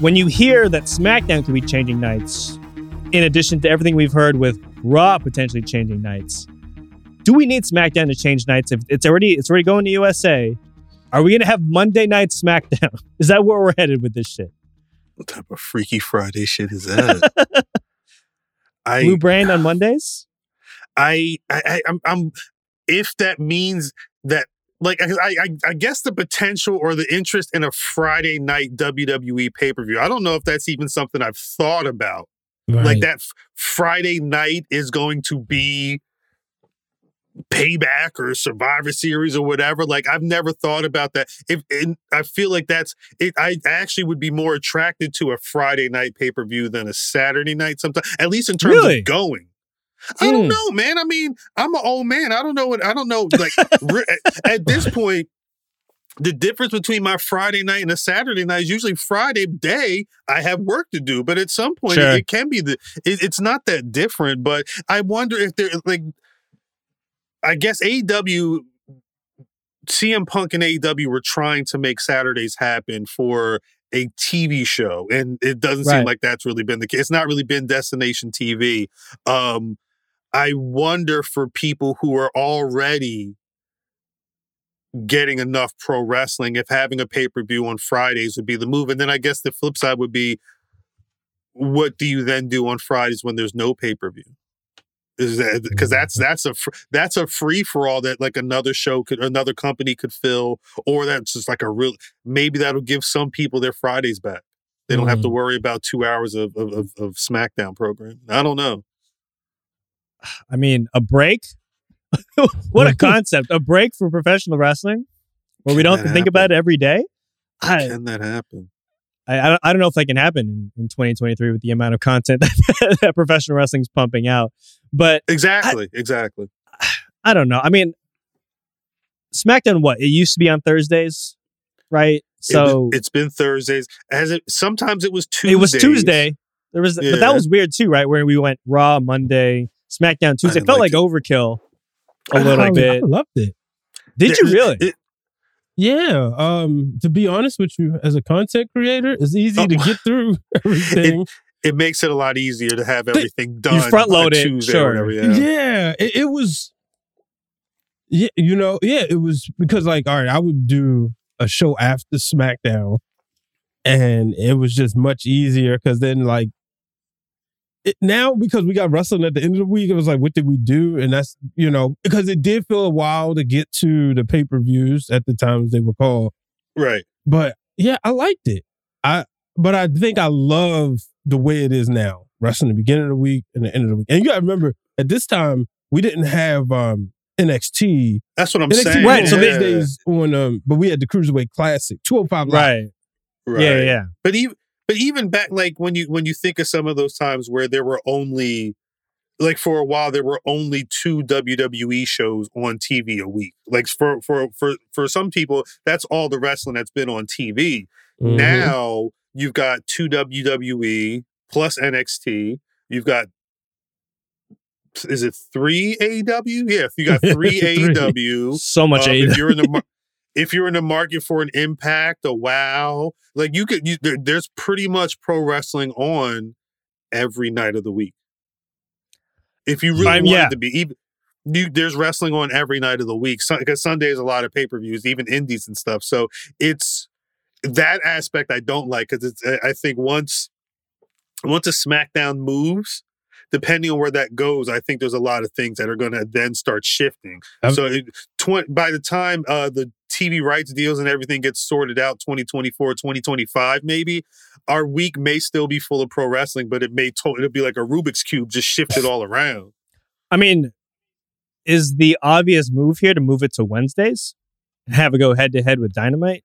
when you hear that SmackDown could be changing nights, in addition to everything we've heard with Raw potentially changing nights, do we need SmackDown to change nights? If it's already it's already going to USA, are we going to have Monday Night SmackDown? (laughs) Is that where we're headed with this shit? What type of Freaky Friday shit is that? (laughs) I, Blue brand on (sighs) Mondays. I, I, I'm, I'm, if that means that, like, I, I, I guess the potential or the interest in a Friday night WWE pay per view. I don't know if that's even something I've thought about. Right. Like that Friday night is going to be payback or survivor series or whatever like i've never thought about that if i feel like that's it i actually would be more attracted to a friday night pay-per-view than a saturday night sometimes at least in terms really? of going I don't hmm. know, man. I mean, I'm an old man. I don't know what I don't know. Like at this (laughs) point, the difference between my Friday night and a Saturday night is usually Friday day I have work to do, but at some point sure. it, it, can be the it, it's not that different. But I wonder if there like I guess AEW, CM Punk and AEW were trying to make Saturdays happen for a TV show, and it doesn't right. seem like that's really been the case. It's not really been destination TV. Um, I wonder for people who are already getting enough pro wrestling if having a pay per view on Fridays would be the move. And then I guess the flip side would be what do you then do on Fridays when there's no pay per view? Is that because that's mm-hmm. that's a that's a free for all that like another show could another company could fill or that's just like a real maybe that'll give some people their fridays back. They don't mm. have to mm-hmm. worry about two hours of, of, of smackdown program i don't know. I mean a break? (laughs) What a (laughs) concept. A break for professional wrestling where we don't have to think about it every day? I, can that happen I, I don't know if that can happen in, in 2023 with the amount of content (laughs) that, that professional wrestling's pumping out. But exactly, I, exactly. I don't know. I mean, SmackDown, what it used to be on Thursdays, right? So it has been Thursdays. As it sometimes it was Tuesday. It was Tuesday. There was, yeah. but that was weird too, right? Where we went Raw Monday, SmackDown Tuesday. It felt like, like overkill a little I, bit. I loved it. Did you really? It, yeah. Um, to be honest with you, as a content creator, it's easy oh. to get through (laughs) (laughs) everything. It, it, makes it a lot easier to have everything done. You front load it, sure. Yeah, yeah it, it, was. Yeah, you know, yeah, it was because like, all right, I would do a show after SmackDown, and it was just much easier because then like it, now because we got wrestling at the end of the week, it was like, what did we do? And that's you know because it did feel a while to get to the pay per views at the times they were called. Right. But yeah, I liked it. I but I think I love the way it is now. Wrestling the beginning of the week and the end of the week. And you gotta remember, at this time, we didn't have um NXT. That's what I'm NXT saying. Right, so on they- Wednesdays on um, but we had the Cruiserweight Classic, 205 Live. Right. Right. Yeah, yeah. But even but even back like when you when you think of some of those times where there were only like for a while there were only two WWE shows on TV a week. Like for for for for some people that's all the wrestling that's been on TV. Mhm. Now you've got two WWE plus NXT. You've got is it three AEW? Yeah, you got (laughs) three Three. AEW. So much Um, if you're in the if you're in the market for an impact, a wow, like you could, you, there, there's pretty much pro wrestling on every night of the week. If you really Um, want yeah. to be, even you, there's wrestling on every night of the week. Because Sunday is a lot of pay per views, even indies and stuff. So it's that aspect I don't like because I think once once a SmackDown moves, depending on where that goes, I think there's a lot of things that are going to then start shifting. I'm- so it, tw- by the time uh, the TV rights deals and everything gets sorted out 2024, 2025, maybe our week may still be full of pro wrestling, but it may to- it'll be like a Rubik's cube just shifted all around. I mean, is the obvious move here to move it to Wednesdays and have it go head to head with Dynamite?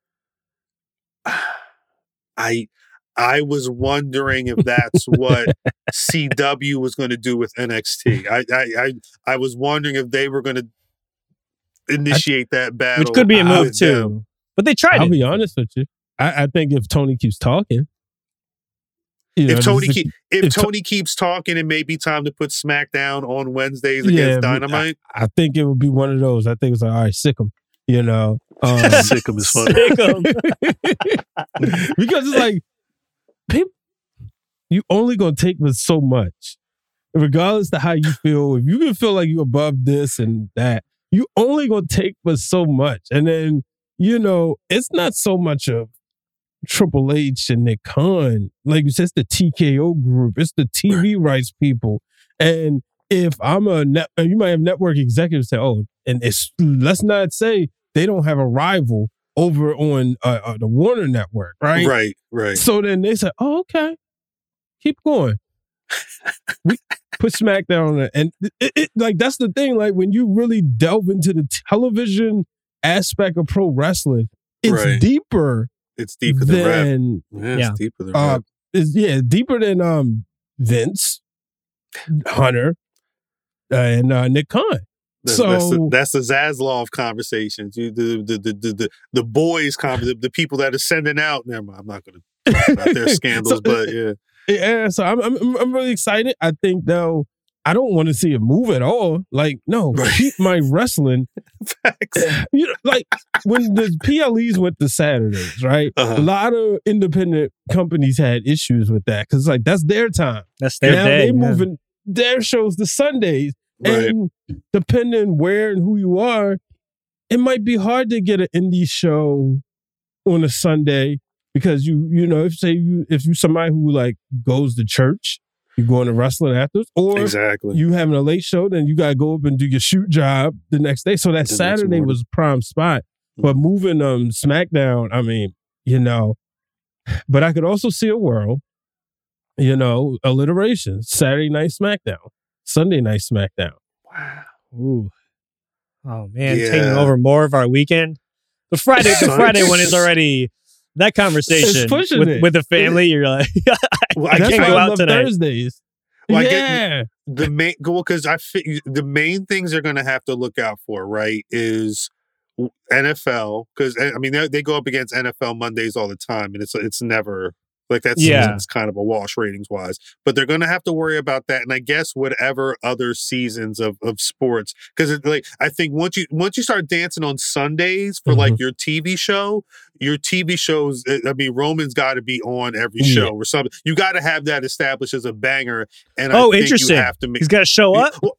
(sighs) I I was wondering if that's what CW was going to do with NXT. I, I I I was wondering if they were going to initiate that battle, Which could be a move with them. too. But they tried I'll it. be honest with you. I, I think if Tony keeps talking, you know, If Tony keep, if, if To- Tony keeps talking, it may be time to put SmackDown on Wednesdays against but Dynamite. I think it would be one of those. I think it's like, all right, sick him. You know, (laughs) um, Sick 'em is funny. Sick 'em. (laughs) because it's like people, you only gonna take with so much, regardless to how you feel. If you can feel like you're above this and that, you only gonna take with so much, and then you know it's not so much of Triple H and Nick Khan. Like you said, it's the TKO group, it's the TV rights people, and if I'm a net, you might have network executives say, "Oh, and it's let's not say they don't have a rival over on uh, uh, the Warner Network, right? Right, right. So then they said, "Oh, okay, keep going." (laughs) we put SmackDown on it, and it, it, like that's the thing. Like when you really delve into the television aspect of pro wrestling, it's Right. deeper It's deeper than rap. than Yeah, it's Yeah. deeper than uh, rap. is yeah deeper than um Vince, Hunter, uh, and uh, Nick Khan. That's, that's, the, so- that's the Zaslav conversations. You, the, the, the, the, the, the boys conversation, the, the people that are sending out. Never mind, I'm not going to talk about their (laughs) scandals, So- but yeah. Yeah, so I'm, I'm I'm really excited. I think though I don't want to see it move at all. Like no, Right. keep my wrestling. (laughs) Facts. (sighs) You know, like when the PLEs went to Saturdays, right? Uh-huh. A lot of independent companies had issues with that because it's like that's their time. That's their now day. they yeah. moving their shows to Sundays, Right. and depending where and who you are, it might be hard to get an indie show on a Sunday because you you know if say you if you somebody who like goes to church, you going to wrestling afterwards, or Exactly. you having a late show, then you gotta go up and do your shoot job the next day. So that The Saturday was prime spot. But moving um SmackDown, I mean, you know, but I could also see a world, you know, alliteration. Saturday night SmackDown, Sunday night SmackDown. Ooh. Oh man, Yeah. taking over more of our weekend. The Friday, the Friday one is (laughs) already that conversation with, with the family. You're like, (laughs) Well, I can't go I out tonight. Thursdays. Well, I get- yeah. the main well because I fi- the main things they're going to have to look out for, right, is NFL because eh, I mean they, they go up against NFL Mondays all the time, and it's it's never like that's Yeah. it's kind of a wash ratings wise. But they're going to have to worry about that, and I guess whatever other seasons of of sports because like I think once you once you start dancing on Sundays for like your TV show, your TV shows. uh, I mean, Roman's got to be on every Yeah. show or something. You got to have that established as a banger. And I Oh, think interesting. You have to make. He's got to show up. Well,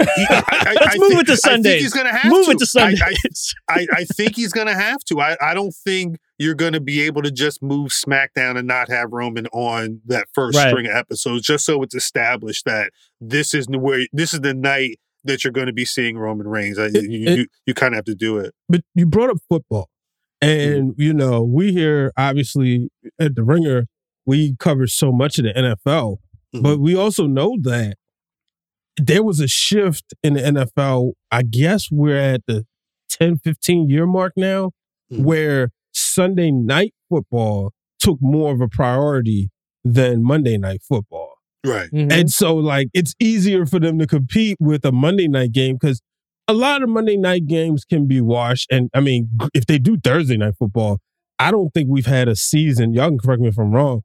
he- I- I- (laughs) Let's I move think- it to I think Sundays. he's to have Move to. it to I- Sundays. I, think he's going to have to. I, I don't think you're going to be able to just move SmackDown and not have Roman on that first Right. string of episodes, just so it's established that this is the way. This is the night that you're going to be seeing Roman Reigns. I, you, it- you, you kind of have to do it. but you brought up football. And, you know, we here, obviously, at The Ringer, we cover so much of the NFL, Mhm. but we also know that there was a shift in the NFL. I guess we're at the 10, 15 year mark now Mhm. where Sunday night football took more of a priority than Monday night football. Right. Mhm. And so, like, it's easier for them to compete with a Monday night game because a lot of Monday night games can be washed. And I mean, if they do Thursday night football, I don't think we've had a season. Y'all can correct me if I'm wrong.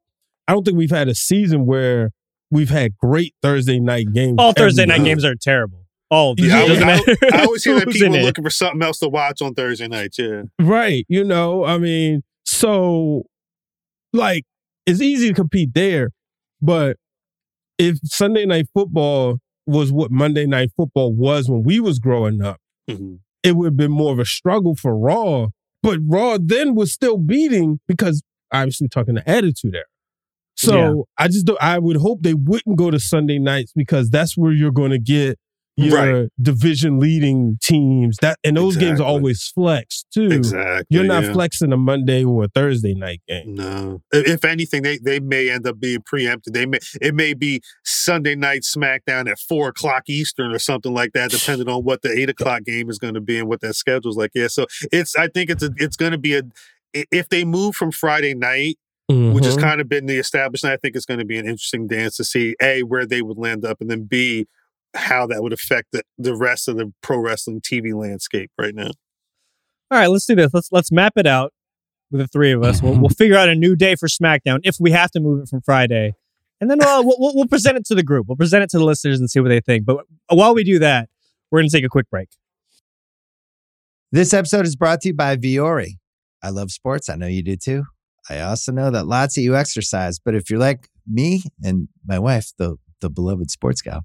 I don't think we've had a season where we've had great Thursday night games. All Thursday every night games are terrible. All. Yeah, I, doesn't I- matter I always hear (laughs) that people in are it. looking for something else to watch on Thursday nights. Yeah. Right. You know, I mean, so like it's easy to compete there, but if Sunday night football was what Monday night football was when we was growing up, Mhm. it would have been more of a struggle for Raw. But Raw then was still beating because obviously talking the attitude era. So Yeah. I just don't, I would hope they wouldn't go to Sunday nights because that's where you're going to get your Right. division leading teams. That and those games are always flex too. Exactly. You're not yeah. flexing a Monday or a Thursday night game. No. If anything, they, they may end up being preempted. They may it may be Sunday night SmackDown at four o'clock Eastern or something like that, depending on what the eight (laughs) o'clock game is going to be and what that schedule's like. Yeah. So it's I think it's a, it's going to be a if they move from Friday night, which has Mhm. kind of been the establishment, I think it's going to be an interesting dance to see a where they would land up, and then b how that would affect the, the rest of the pro wrestling TV landscape right now. All right, let's do this. Let's let's map it out with the three of us. We'll, we'll (laughs) figure out a new day for SmackDown if we have to move it from Friday, and then we'll, we'll we'll present it to the group. We'll present it to the listeners and see what they think. But while we do that, we're going to take a quick break. This episode is brought to you by Vuori. I love sports. I know you do too. I also know that lots of you exercise, but if you're like me and my wife, the the beloved sports gal,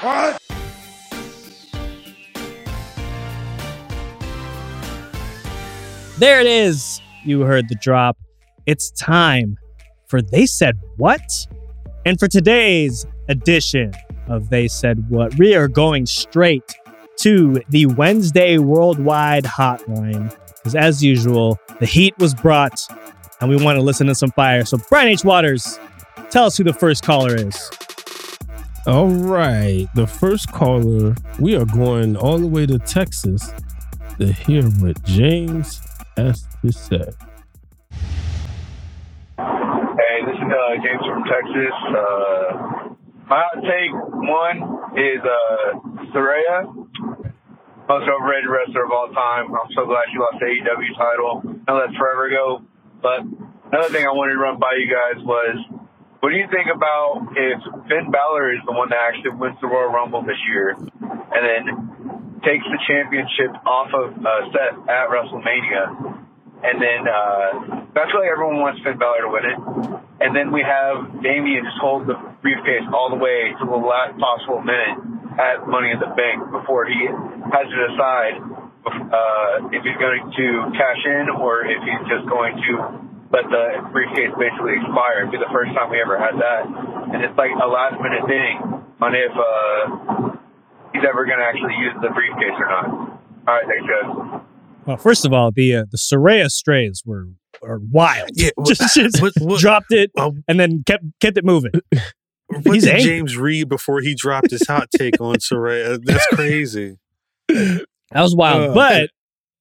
What? There it is. You heard the drop. It's time for They Said What? And for today's edition of They Said What, we are going straight to the Wednesday Worldwide Hotline. Because as usual, the heat was brought and we want to listen to some fire. So, Brian H. Waters, tell us who the first caller is. All right. The first caller, we are going all the way to Texas to hear what James has to say. Hey, this is uh, James from Texas. Uh, my take one is uh, Saraya, most overrated wrestler of all time. I'm so glad she lost the AEW title. I know that's forever ago, but another thing I wanted to run by you guys was, what do you think about if Finn Balor is the one that actually wins the Royal Rumble this year, and then takes the championship off of uh, Seth at WrestleMania? And then uh, feel like everyone wants Finn Balor to win it. And then we have Damian just hold the briefcase all the way to the last possible minute at Money in the Bank before he has to decide uh, if he's going to cash in or if he's just going to let the briefcase basically expire. It'd be the first time we ever had that. And it's like a last minute thing on if uh, he's ever going to actually use the briefcase or not. All right, thanks, guys. Well, first of all, the uh, the Saraya strays were are wild. Yeah, (laughs) just, just what- what- dropped it Oh. and then kept kept it moving. (laughs) What He's did angry. James read before he dropped his hot take on Saraya? (laughs) That's crazy. That was wild. Uh, but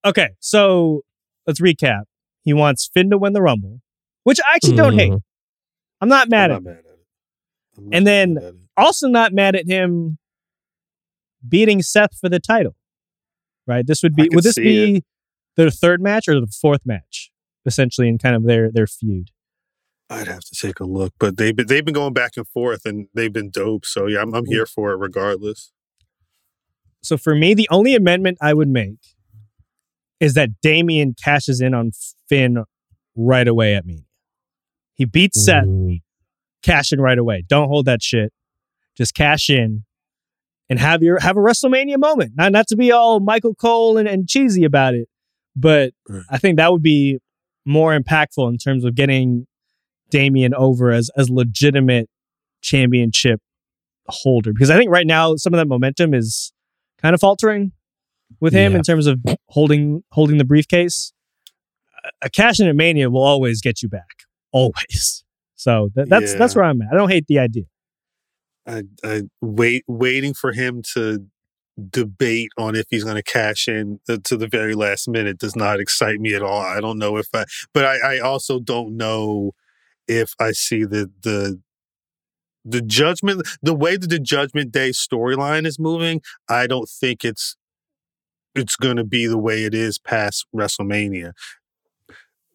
okay, so let's recap. He wants Finn to win the Rumble, which I actually don't hate. Mhm. I'm not mad I'm at. not it. mad at it. And then mad at it. also not mad at him beating Seth for the title. Right? This would be would this see be their third match or the fourth match, essentially, in kind of their their feud. I'd have to take a look, but they've been they've been going back and forth, and they've been dope. So yeah, I'm, I'm here for it regardless. So for me, the only amendment I would make is that Damian cashes in on Finn right away at Mania. He beats Seth, cash in right away. Don't hold that shit. Just cash in and have your have a WrestleMania moment. Not not to be all Michael Cole and, and cheesy about it, but. I think that would be more impactful in terms of getting Damian over as as legitimate championship holder. Because I think right now some of that momentum is kind of faltering with him Yeah. in terms of holding holding the briefcase. A- A cash in at Mania will always get you back. Always. So that, that's that's where I'm at. I don't hate the idea. I, I wait waiting for him to debate on if he's going to cash in uh, to the very last minute does not excite me at all. I don't know if I, but I, I also don't know if I see the the the judgment the way that the Judgment Day storyline is moving. I don't think it's it's going to be the way it is past WrestleMania.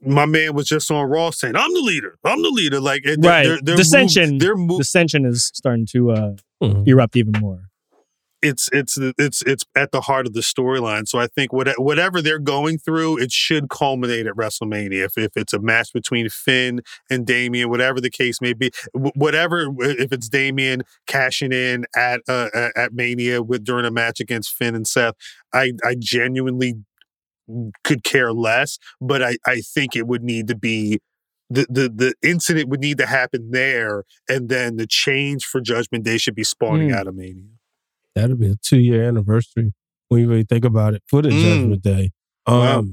My man was just on Raw saying, "I'm the leader. I'm the leader." Like they're- right. they're, they're dissension. Move, they're move, dissension is starting to uh, Mhm. erupt even more. It's it's it's it's at the heart of the storyline. So I think what, whatever they're going through, it should culminate at WrestleMania. If if it's a match between Finn and Damian, whatever the case may be, whatever if it's Damian cashing in at uh, at- Mania with during a match against Finn and Seth, I I genuinely could care less. But I I think it would need to be. The, the the incident would need to happen there, and then the change for Judgment Day should be spawning Mm. out of Mania. That'll be a two year anniversary when you really think about it for the Mm. Judgment Day. Um, Wow.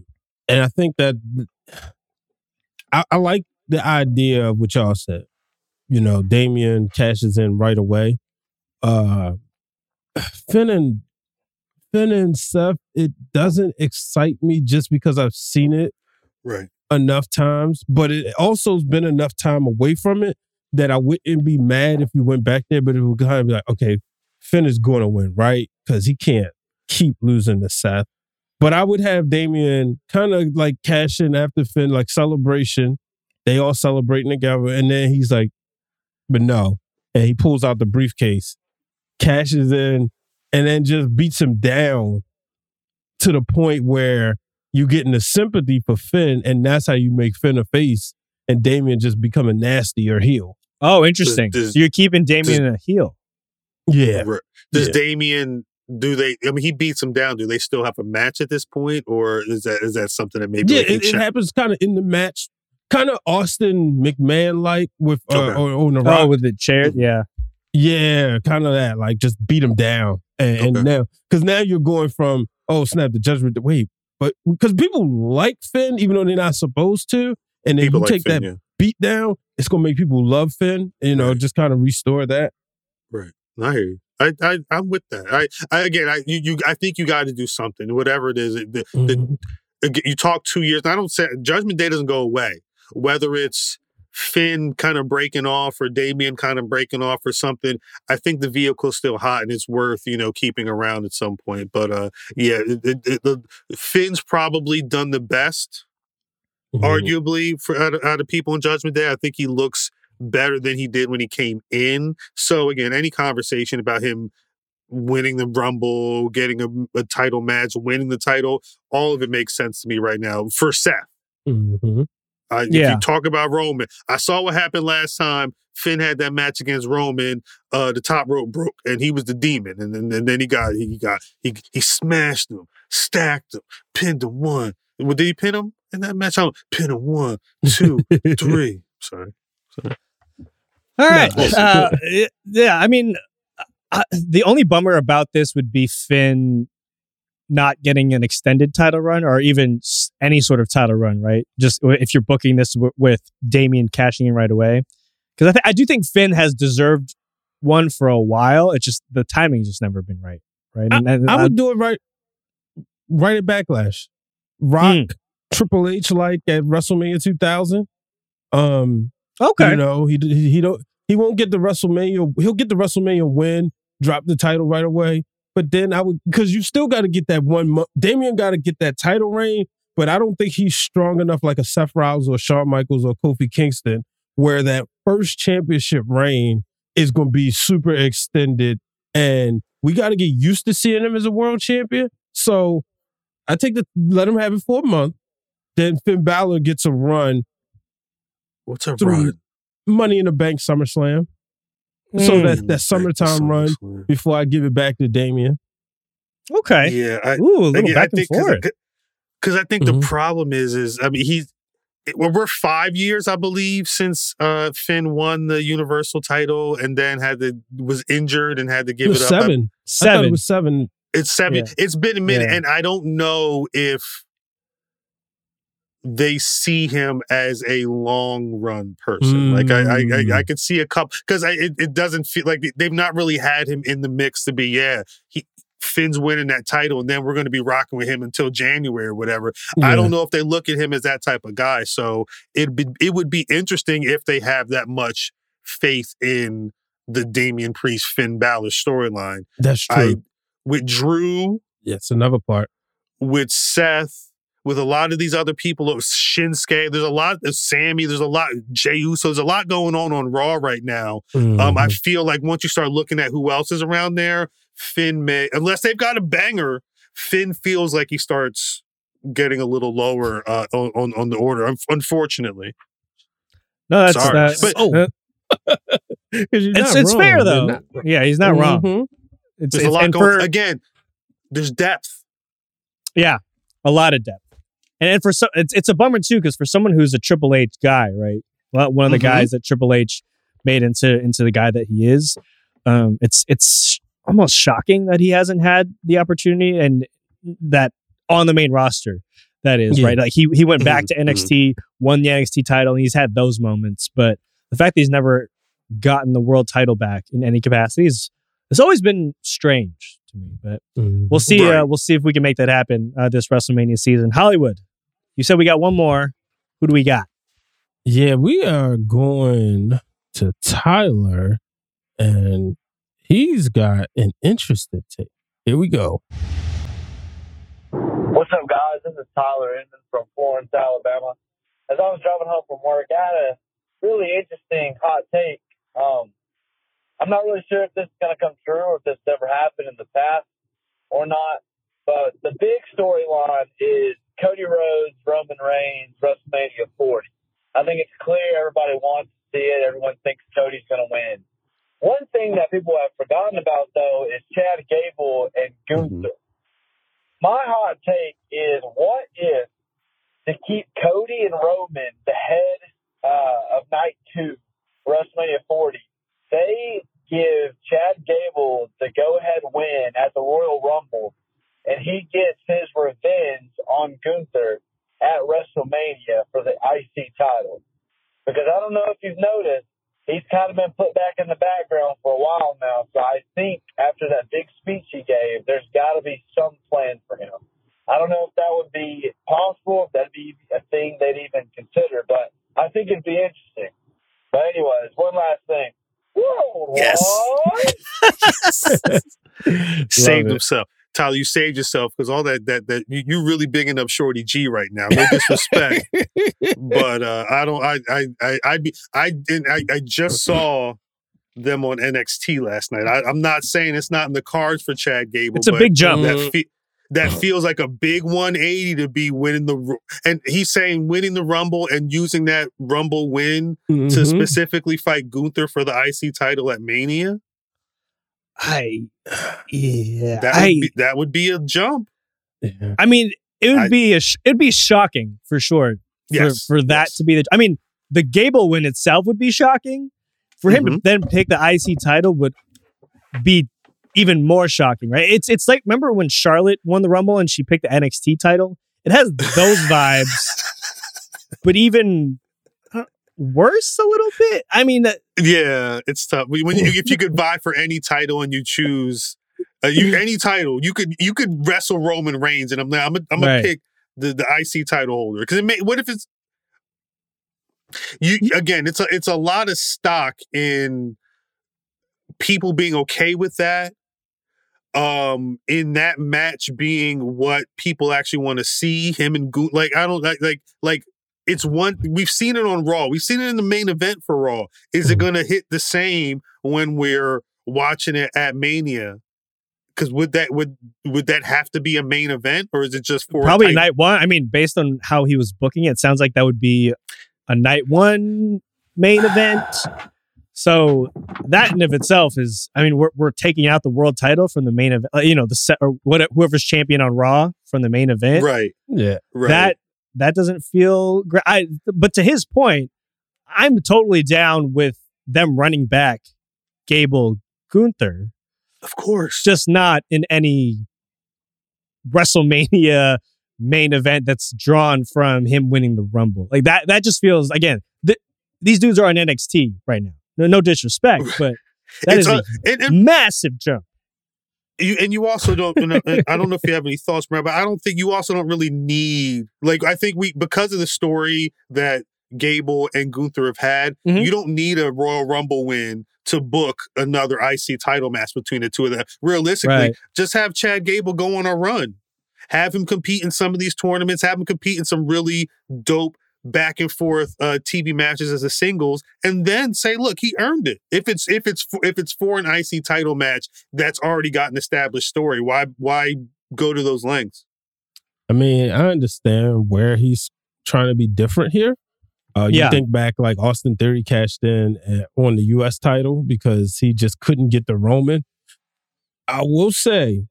and I think that I, I like the idea of what y'all said. You know, Damian cashes in right away. Uh, Finn and Finn and Seth, it doesn't excite me just because I've seen it Right. enough times, but it also has been enough time away from it that I wouldn't be mad if you went back there, but it would kind of be like, okay, Finn is going to win, right? Because he can't keep losing to Seth. But I would have Damian kind of like cash in after Finn, like celebration. They all celebrating together. And then he's like, but no. And he pulls out the briefcase, cashes in, and then just beats him down to the point where you getting the sympathy for Finn, and that's how you make Finn a face and Damian just becoming nasty or heel. Oh, interesting. does- so you're keeping Damian in a heel. Yeah. Right. Does Yeah. Damian do they? I mean, he beats him down. Do they still have a match at this point, or is that is that something that maybe Yeah, they it, it happens kind of in the match, kind of Austin McMahon like with uh, Okay. or, or The Oh, Rock. with the chair. Yeah. Yeah, kind of that. Like just beat him down, and, and now because now you're going from oh snap the judgment. Wait, but because people like Finn even though they're not supposed to, and then People you like take Finn, that yeah. beat down, it's gonna make people love Finn. You know, Right. just kind of restore that. Right. I hear you. I, I I'm with that. I, I again, I you, you I think you got to do something. Whatever it is, the, the, Mhm. again, you talk two years. I don't say Judgment Day doesn't go away. Whether it's Finn kind of breaking off or Damian kind of breaking off or something, I think the vehicle's still hot and it's worth you know keeping around at some point. But uh, yeah, it, it, it, the Finn's probably done the best Mhm. arguably for out of, out of people in Judgment Day. I think he looks better than he did when he came in. So again, any conversation about him winning the Rumble, getting a, a title match, winning the title, all of it makes sense to me right now for Seth. Mhm. Uh, If Yeah. you talk about Roman, I saw what happened last time. Finn had that match against Roman. Uh, the top rope broke, and he was the demon. And then, and then he got he got he he smashed him, stacked him, pinned him one. Well, did he pin him in that match? I don't pin him one, two, (laughs) three. Sorry. Sorry. All right. Uh, yeah. I mean, uh, the only bummer about this would be Finn not getting an extended title run or even any sort of title run, right? Just if you're booking this w- with Damian cashing in right away. Because I, th- I do think Finn has deserved one for a while. It's just the timing's just never been right, right? I, And- and I I- would do it right, right at Backlash. Rock Hmm. Triple H like at WrestleMania 2000. Um, okay. you know he he, don't he won't get the WrestleMania. He'll get the WrestleMania win, drop the title right away. But then I would because you still got to get that one. Damian got to get that title reign. But I don't think he's strong enough like a Seth Rollins or Shawn Michaels or Kofi Kingston, where that first championship reign is going to be super extended, and we got to get used to seeing him as a world champion. So I take the let him have it for a month. Then Finn Balor gets a run What's a through run? Money in the Bank SummerSlam. So Mm. that that summertime run before I give it back to Damian. Okay. Yeah, I, Ooh, a little again, back I and forth. because I think Mhm. the problem is is I mean he's it- well, we're five years I believe since uh, Finn won the Universal title and then had to was injured and had to give It it, was up. I- seven. I thought Seven. it was seven. It's seven. Yeah. It's been a minute, Yeah. and I don't know if they see him as a long run person. Like I, I, I, Mm. I could see a couple because it, it doesn't feel like they've not really had him in the mix to be. Yeah, he Finn's winning that title, and then we're going to be rocking with him until January or whatever. I don't know if they look at him as that type of guy. So it be it would be interesting if they have that much faith in the Damian Priest Finn Balor storyline. That's I true. with Drew Yes, another part. with Seth, with a lot of these other people, uh, Shinsuke. There's a lot of Sami. There's a lot of Jey Uso. There's a lot going on on Raw right now. Um, Mm-hmm. I feel like once you start looking at who else is around there, Finn may, unless they've got a banger, Finn feels like he starts getting a little lower uh, on, on on the order. un- Unfortunately, No, that's Sorry. that's But- oh, (laughs) it's it's fair though. yeah, he's not wrong. Mhm. It's, there's a lot and going. for- again, there's depth. Yeah, a lot of depth, and, for so it's it's a bummer too because for someone who's a Triple H guy, right? Well, One of the Mhm. guys that Triple H made into into the guy that he is. Um, it's it's almost shocking that he hasn't had the opportunity and that on the main roster. That is Yeah. right. Like he he went back to Mhm, NXT, won the NXT title, and he's had those moments. But the fact that he's never gotten the world title back in any capacity is it's always been strange to me. But Mhm. We'll see. Right. Uh, we'll see if we can make that happen uh, this WrestleMania season. Hollywood, you said we got one more. Who do we got? Yeah, we are going to Tyler, and he's got an interesting take. Here we go. What's up, guys? This is Tyler Inman from Florence, Alabama. As I was driving home from work, I had a really interesting hot take. Um, I'm not really sure if this is going to come true or if this ever happened in the past or not. But the big storyline is Cody Rhodes, Roman Reigns, WrestleMania 40. I think it's clear everybody wants to see it. Everyone thinks Cody's going to win. One thing that people have forgotten about, though, is Chad Gable and Gunther. My hot take is what if to keep Cody and Roman the head uh, of night two, WrestleMania 40, they give Chad Gable the go ahead win at the Royal Rumble, and he gets his revenge on Gunther at WrestleMania for the IC title. Because I don't know if you've noticed, he's kind of been put back in the background for a while now. So I think after that big speech he gave, there's got to be some plan for him. I don't know if that would be possible, if that'd be a thing they'd even consider, but I think it'd be interesting. But anyways, one last thing. Worldwide. (laughs) (laughs) saved it. himself. Tyler, you saved yourself because all that that that you, you really bigging up Shorty G right now. No disrespect, (laughs) but uh, I don't. I I I I be I didn't. I, I just saw them on NXT last night. I, I'm not saying it's not in the cards for Chad Gable. It's a but big jump. That fe- that feels like a big 180 to be winning the and he's saying winning the Rumble and using that Rumble win to Mhm. specifically fight Gunther for the IC title at Mania. I (sighs) yeah. That I would be, that would be a jump. Yeah. I mean, it would I- be a sh- it'd be shocking for sure. For, Yes, for that yes. to be the. I mean, the Gable win itself would be shocking. For him to Mm-hmm. then pick the IC title would be even more shocking, right? It's it's like remember when Charlotte won the Rumble and she picked the NXT title. It has those (laughs) vibes, but even worse a little bit. I mean, uh, Yeah, it's tough. When you, if you could buy for any title and you choose uh, you, (laughs) any title, you could you could wrestle Roman Reigns, and I'm I'm I'm gonna Right. pick the the IC title holder because it may. What if it's you again? It's a it's a lot of stock in people being okay with that. Um, in that match being what people actually want to see him and Goon. Like I don't like like like it's one we've seen it on Raw. We've seen it in the main event for Raw. Is it going to hit the same when we're watching it at Mania? Because would that would would that have to be a main event, or is it just for probably title? night one. I mean, based on how he was booking it, sounds like that would be a night one main event. So that in of itself is, I mean, we're we're taking out the world title from the main event. uh, You know, the set or what whoever's champion on Raw from the main event. Right. Yeah. Right. That that doesn't feel great. I, but to his point, I'm totally down with them running back Gable Gunther. Of course. Just not in any WrestleMania main event that's drawn from him winning the Rumble. Like that that just feels again, th- these dudes are on NXT right now. No, no disrespect, but that It's is a, a- and- and- massive jump. You and you also don't I- I don't know if you have any thoughts, Brad, but I don't think you also don't really need like I think we because of the story that Gable and Gunther have had, Mhm. you don't need a Royal Rumble win to book another IC title match between the two of them. Realistically, Right. just have Chad Gable go on a run. Have him compete in some of these tournaments, have him compete in some really dope back and forth uh, TV matches as a singles, and then say, "Look, he earned it." If it's if it's if it's for an IC title match that's already got an established story, why why go to those lengths? I mean, I understand where he's trying to be different here. Uh, you Yeah. think back like Austin Theory cashed in uh, on the U.S. title because he just couldn't get the Roman. I will say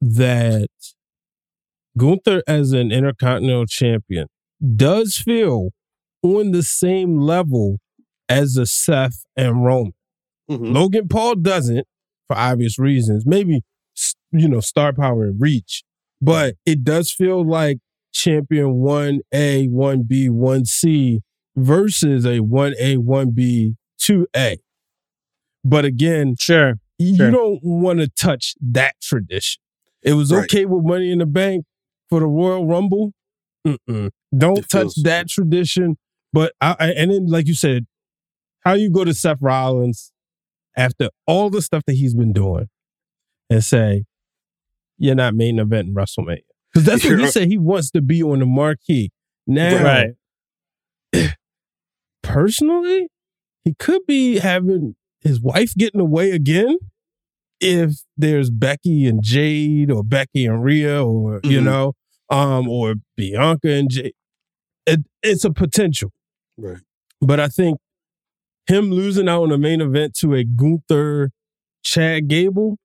that Gunther as an Intercontinental Champion does feel on the same level as a Seth and Roman. Mm-hmm. Logan Paul doesn't for obvious reasons. Maybe you know star power and reach, but it does feel like champion one A, one B, one C versus a one A, one B, two A. But again, sure, you sure. don't want to touch that tradition. It was Right. okay with Money in the Bank for the Royal Rumble. Mm-mm. Don't It touch that tradition. But I, I, and then, like you said, how you go to Seth Rollins after all the stuff that he's been doing and say, you're not main event in WrestleMania. Because that's what he said he wants to be on the marquee. Now, Right. (clears throat) personally, he could be having his wife getting away again if there's Becky and Jade or Becky and Rhea or you Mhm. know, um, or Bianca and Jade. It, it's a potential. Right. But I think him losing out on the main event to a Gunther Chad Gable,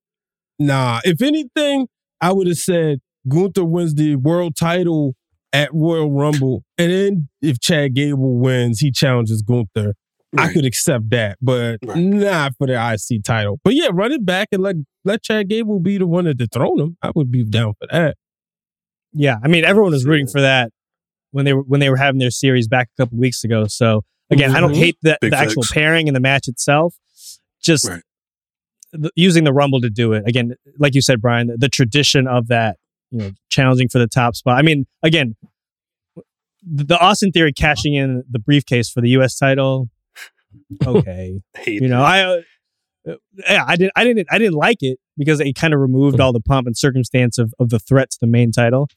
nah. If anything, I would have said Gunther wins the world title at Royal Rumble. And then if Chad Gable wins, he challenges Gunther. I could accept that, but Right. not for the IC title. But yeah, run it back and let let Chad Gable be the one to dethrone him. I would be down for that. Yeah, I mean, everyone is rooting for that when they were when they were having their series back a couple weeks ago. So again, I don't Mhm. hate the, the actual pairing and the match itself. Just Right. the, using the Rumble to do it again, like you said, Brian, the, the tradition of that, you know, challenging for the top spot. I mean, again, the, the Austin Theory cashing in the briefcase for the U.S. title. Okay, (laughs) you know, I. Uh, yeah, I didn't. I didn't. I didn't like it because it kind of removed all the pomp and circumstance of, of the threat to the main title.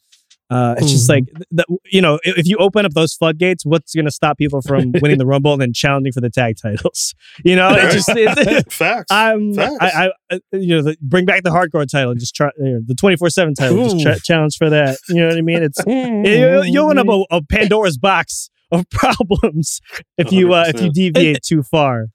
Uh, it's just Mhm. like th- th- you know, if, if you open up those floodgates, what's going to stop people from (laughs) winning the Rumble and then challenging for the tag titles? (laughs) You know, it just it, (laughs) Facts. I'm Facts. I, I uh, you know the, bring back the hardcore title and just try you know, the twenty four seven title, just tra- challenge for that. You know what I mean? It's you, you open up a, a Pandora's box of problems if you uh, if you 100%. deviate too far.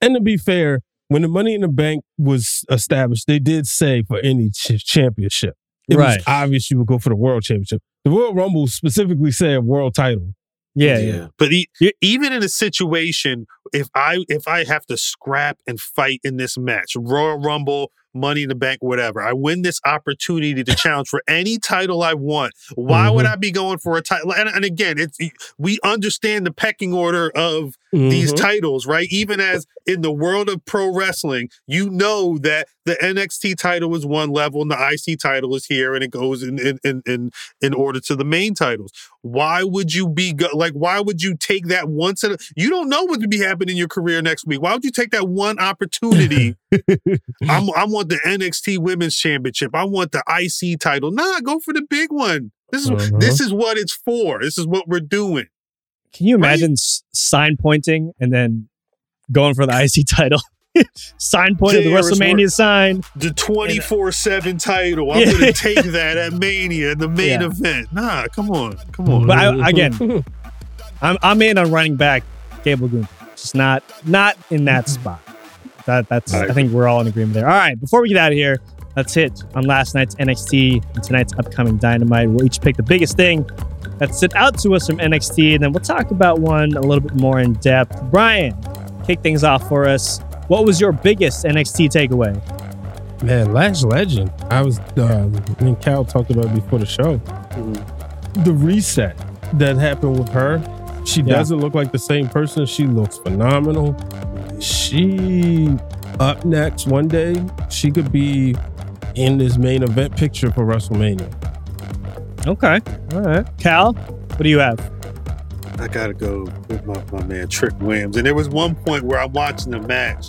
And to be fair, when the Money in the Bank was established, they did say for any ch- championship. It Right. was obvious you would go for the World Championship. The Royal Rumble specifically said world title. Yeah, yeah. But e- even in a situation, if I if I have to scrap and fight in this match, Royal Rumble Money in the Bank, whatever. I win this opportunity to challenge for any title I want. Why would Mhm. I be going for a title? And, and again, it's we understand the pecking order of these Mhm. titles, right? Even as in the world of pro wrestling, you know that the NXT title is one level and the IC title is here, and it goes in in in in, in order to the main titles. Why would you be go- like? Why would you take that once? In a, you don't know what would be happening in your career next week. Why would you take that one (laughs) opportunity? (laughs) I'm, I want the NXT Women's Championship. I want the IC title. Nah, go for the big one. This is Uh-huh. this is what it's for. This is what we're doing. Can you imagine s- sign pointing and then going for the IC (laughs) title? sign pointing the WrestleMania sign. The 24 7 title. I'm (laughs) Yeah. going to take that at Mania, the main Yeah. event. Nah, come on. Come on. But I, again, I'm I'm in on running back Gable Gunther. Just not not in that spot. That that's I think we're all in agreement there. All right, before we get out of here, let's hit on last night's NXT and tonight's upcoming Dynamite. We'll each pick the biggest thing that stood out to us from NXT, and then we'll talk about one a little bit more in depth. Brian, kick things off for us. What was your biggest NXT takeaway? Man, Lash Legend. I was, uh, me and Khal talked about it before the show. The reset that happened with her. She Yeah. doesn't look like the same person. She looks phenomenal. She, up next one day, she could be in this main event picture for WrestleMania. Okay, all right. Khal, what do you have? I gotta go with my, my man Trick Williams. And there was one point where I'm watching the match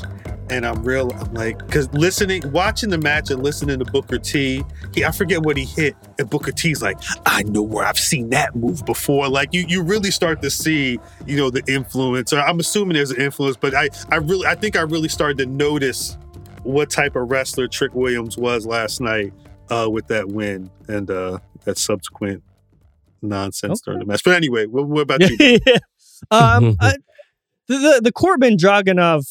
and I'm real I'm like because listening watching the match and listening to Booker T, he I forget what he hit, and Booker T's like, I know where I've seen that move before. Like you you really start to see, you know, the influence. Or I'm assuming there's an influence, but I I really I think I really started to notice what type of wrestler Trick Williams was last night uh, with that win and uh, that subsequent nonsense during the match. But anyway, what, what about you? (laughs) um, I, the, the the Corbin Dragunov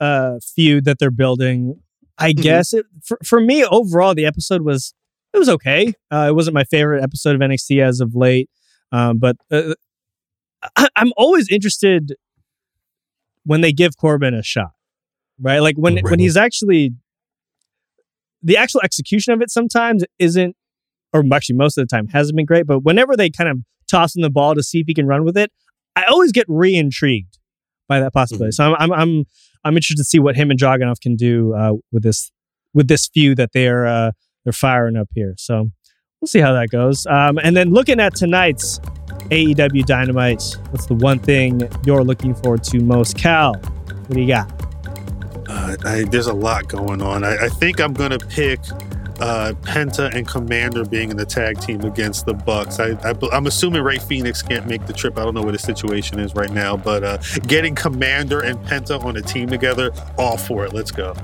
uh, feud that they're building, I Mm-hmm. guess it, for for me overall the episode was it was okay. Uh, it wasn't my favorite episode of NXT as of late, um, but uh, I, I'm always interested when they give Corbin a shot, right? Like when when he's actually the actual execution of it sometimes isn't, or actually most of the time hasn't been great. But whenever they kind of toss him the ball to see if he can run with it, I always get re-intrigued by that possibility. So I'm, I'm I'm I'm interested to see what him and Dragunov can do uh, with this with this feud that they're uh, they're firing up here. So we'll see how that goes. Um, and then looking at tonight's AEW Dynamite, what's the one thing you're looking forward to most? Khal, what do you got? Uh, I, there's a lot going on. I, I think I'm gonna pick uh, Penta and Komander being in the tag team against the Bucks. I, I, am assuming Rey Fenix can't make the trip. I don't know what his situation is right now, but uh, getting Komander and Penta on a team together, all for it. Let's go.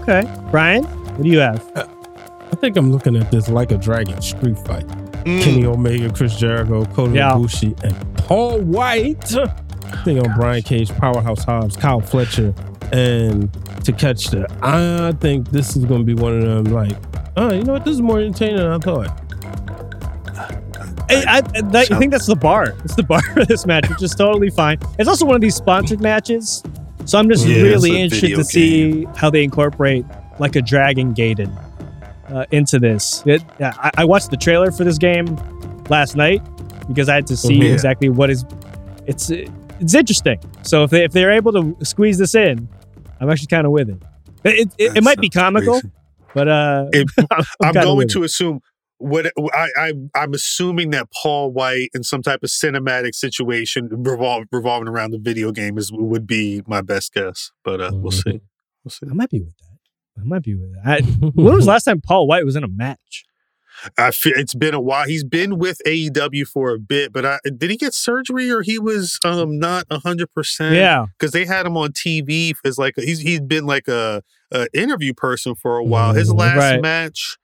Okay, Brian, what do you have? I think I'm looking at this like a dragon street fight. Kenny Omega, Chris Jericho, Kota Yeah. Ibushi, and Paul Wight. (laughs) I think on Brian Cage, Powerhouse Hobbs, Kyle Fletcher, and Takeshita. I think this is going to be one of them. Like, oh, you know what? This is more entertaining than I thought. I, I, that, I think that's the bar. It's the bar for this match, which is totally fine. It's also one of these sponsored matches, so I'm just Yeah, really interested video to see how they incorporate like a Dragon Gaiden uh, into this. It, yeah, I, I watched the trailer for this game last night because I had to see Yeah. exactly what is. It's it's interesting. So if they if they're able to squeeze this in, I'm actually kind of with it. It, it, it might be comical, but uh, (laughs) It- (laughs) I'm, I'm going to it. assume what I, I I'm assuming that Paul Wight in some type of cinematic situation revol- revolving around the video game is would be my best guess. But uh, we'll see. We'll see. I might be with that. I might be with that. I, when was the last time Paul Wight was in a match? I feel it's been a while. He's been with AEW for a bit, but I, did he get surgery or he was um not hundred percent? Yeah. because they had him on TV as like a, he's he's been like a, a interview person for a while. His Mhm. last Right. match,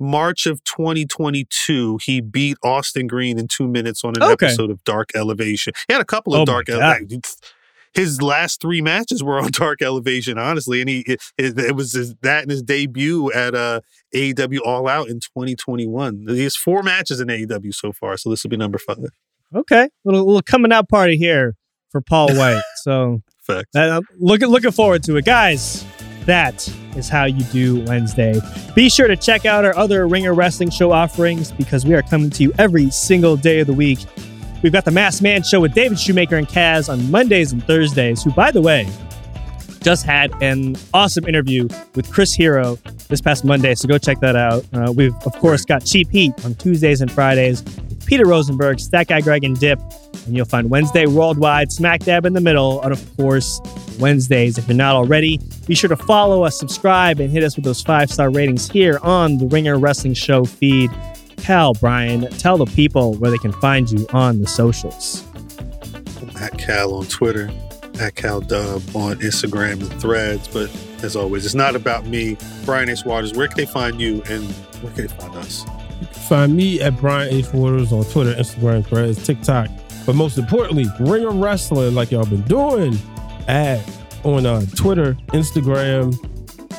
March of 2022, he beat Austin Green in two minutes on an Okay. episode of Dark Elevation. He had a couple of Oh Dark. Elevation. His last three matches were on (laughs) Dark Elevation, honestly, and he it, it, was his, that and his debut at uh, AEW All Out in 2021. He has four matches in AEW so far, so this will be number five. Okay, little little coming out party here for Paul (laughs) Wight. So Facts. uh, looking looking forward to it, guys. That is how you do Wednesday. Be sure to check out our other Ringer Wrestling Show offerings because we are coming to you every single day of the week. We've got the Masked Man Show with David Shoemaker and Kaz on Mondays and Thursdays, who, by the way, just had an awesome interview with Chris Hero this past Monday. So go check that out. Uh, we've, of course, got Cheap Heat on Tuesdays and Fridays. Peter Rosenberg, Stat Guy Greg, and Dip. And you'll find Wednesday Worldwide, smack dab in the middle, and of course, Wednesdays. If you're not already, be sure to follow us, subscribe, and hit us with those five star ratings here on the Ringer Wrestling Show feed. Khal, Brian, tell the people where they can find you on the socials. At Khal on Twitter, at Khal Dub on Instagram and threads. But as always, it's not about me. Brian H. Waters, where can they find you and where can they find us? You can find me at Brian H. Waters on Twitter, Instagram, threads, TikTok. But most importantly, Ringer Wrestling, like y'all been doing, at on uh, Twitter, Instagram,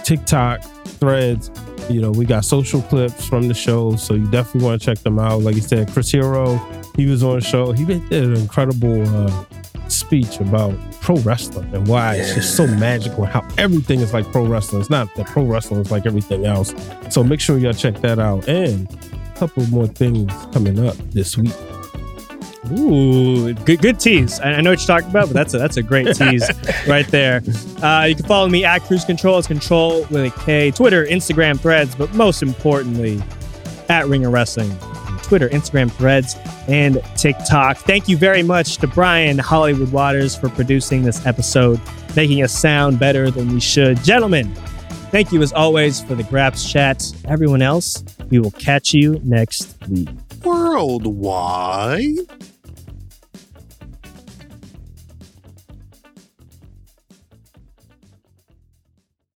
TikTok, threads. You know, we got social clips from the show, so you definitely want to check them out. Like you said, Chris Hero, he was on the show. He did an incredible uh, speech about pro wrestling and why it's just so magical. How everything is like pro wrestling. It's not that pro wrestling is like everything else. So make sure y'all check that out. And a couple more things coming up this week. Ooh, good, good tease. I I know what you're talking about, but that's a, that's a great (laughs) tease right there. Uh, you can follow me at Cruz Control. It's control with a K. Twitter, Instagram, Threads, but most importantly, at Ringer Wrestling. Twitter, Instagram, Threads, and TikTok. Thank you very much to Brian Hollywood Waters for producing this episode, making us sound better than we should. Gentlemen, thank you as always for the Graps chat. Everyone else, we will catch you next week. Worldwide.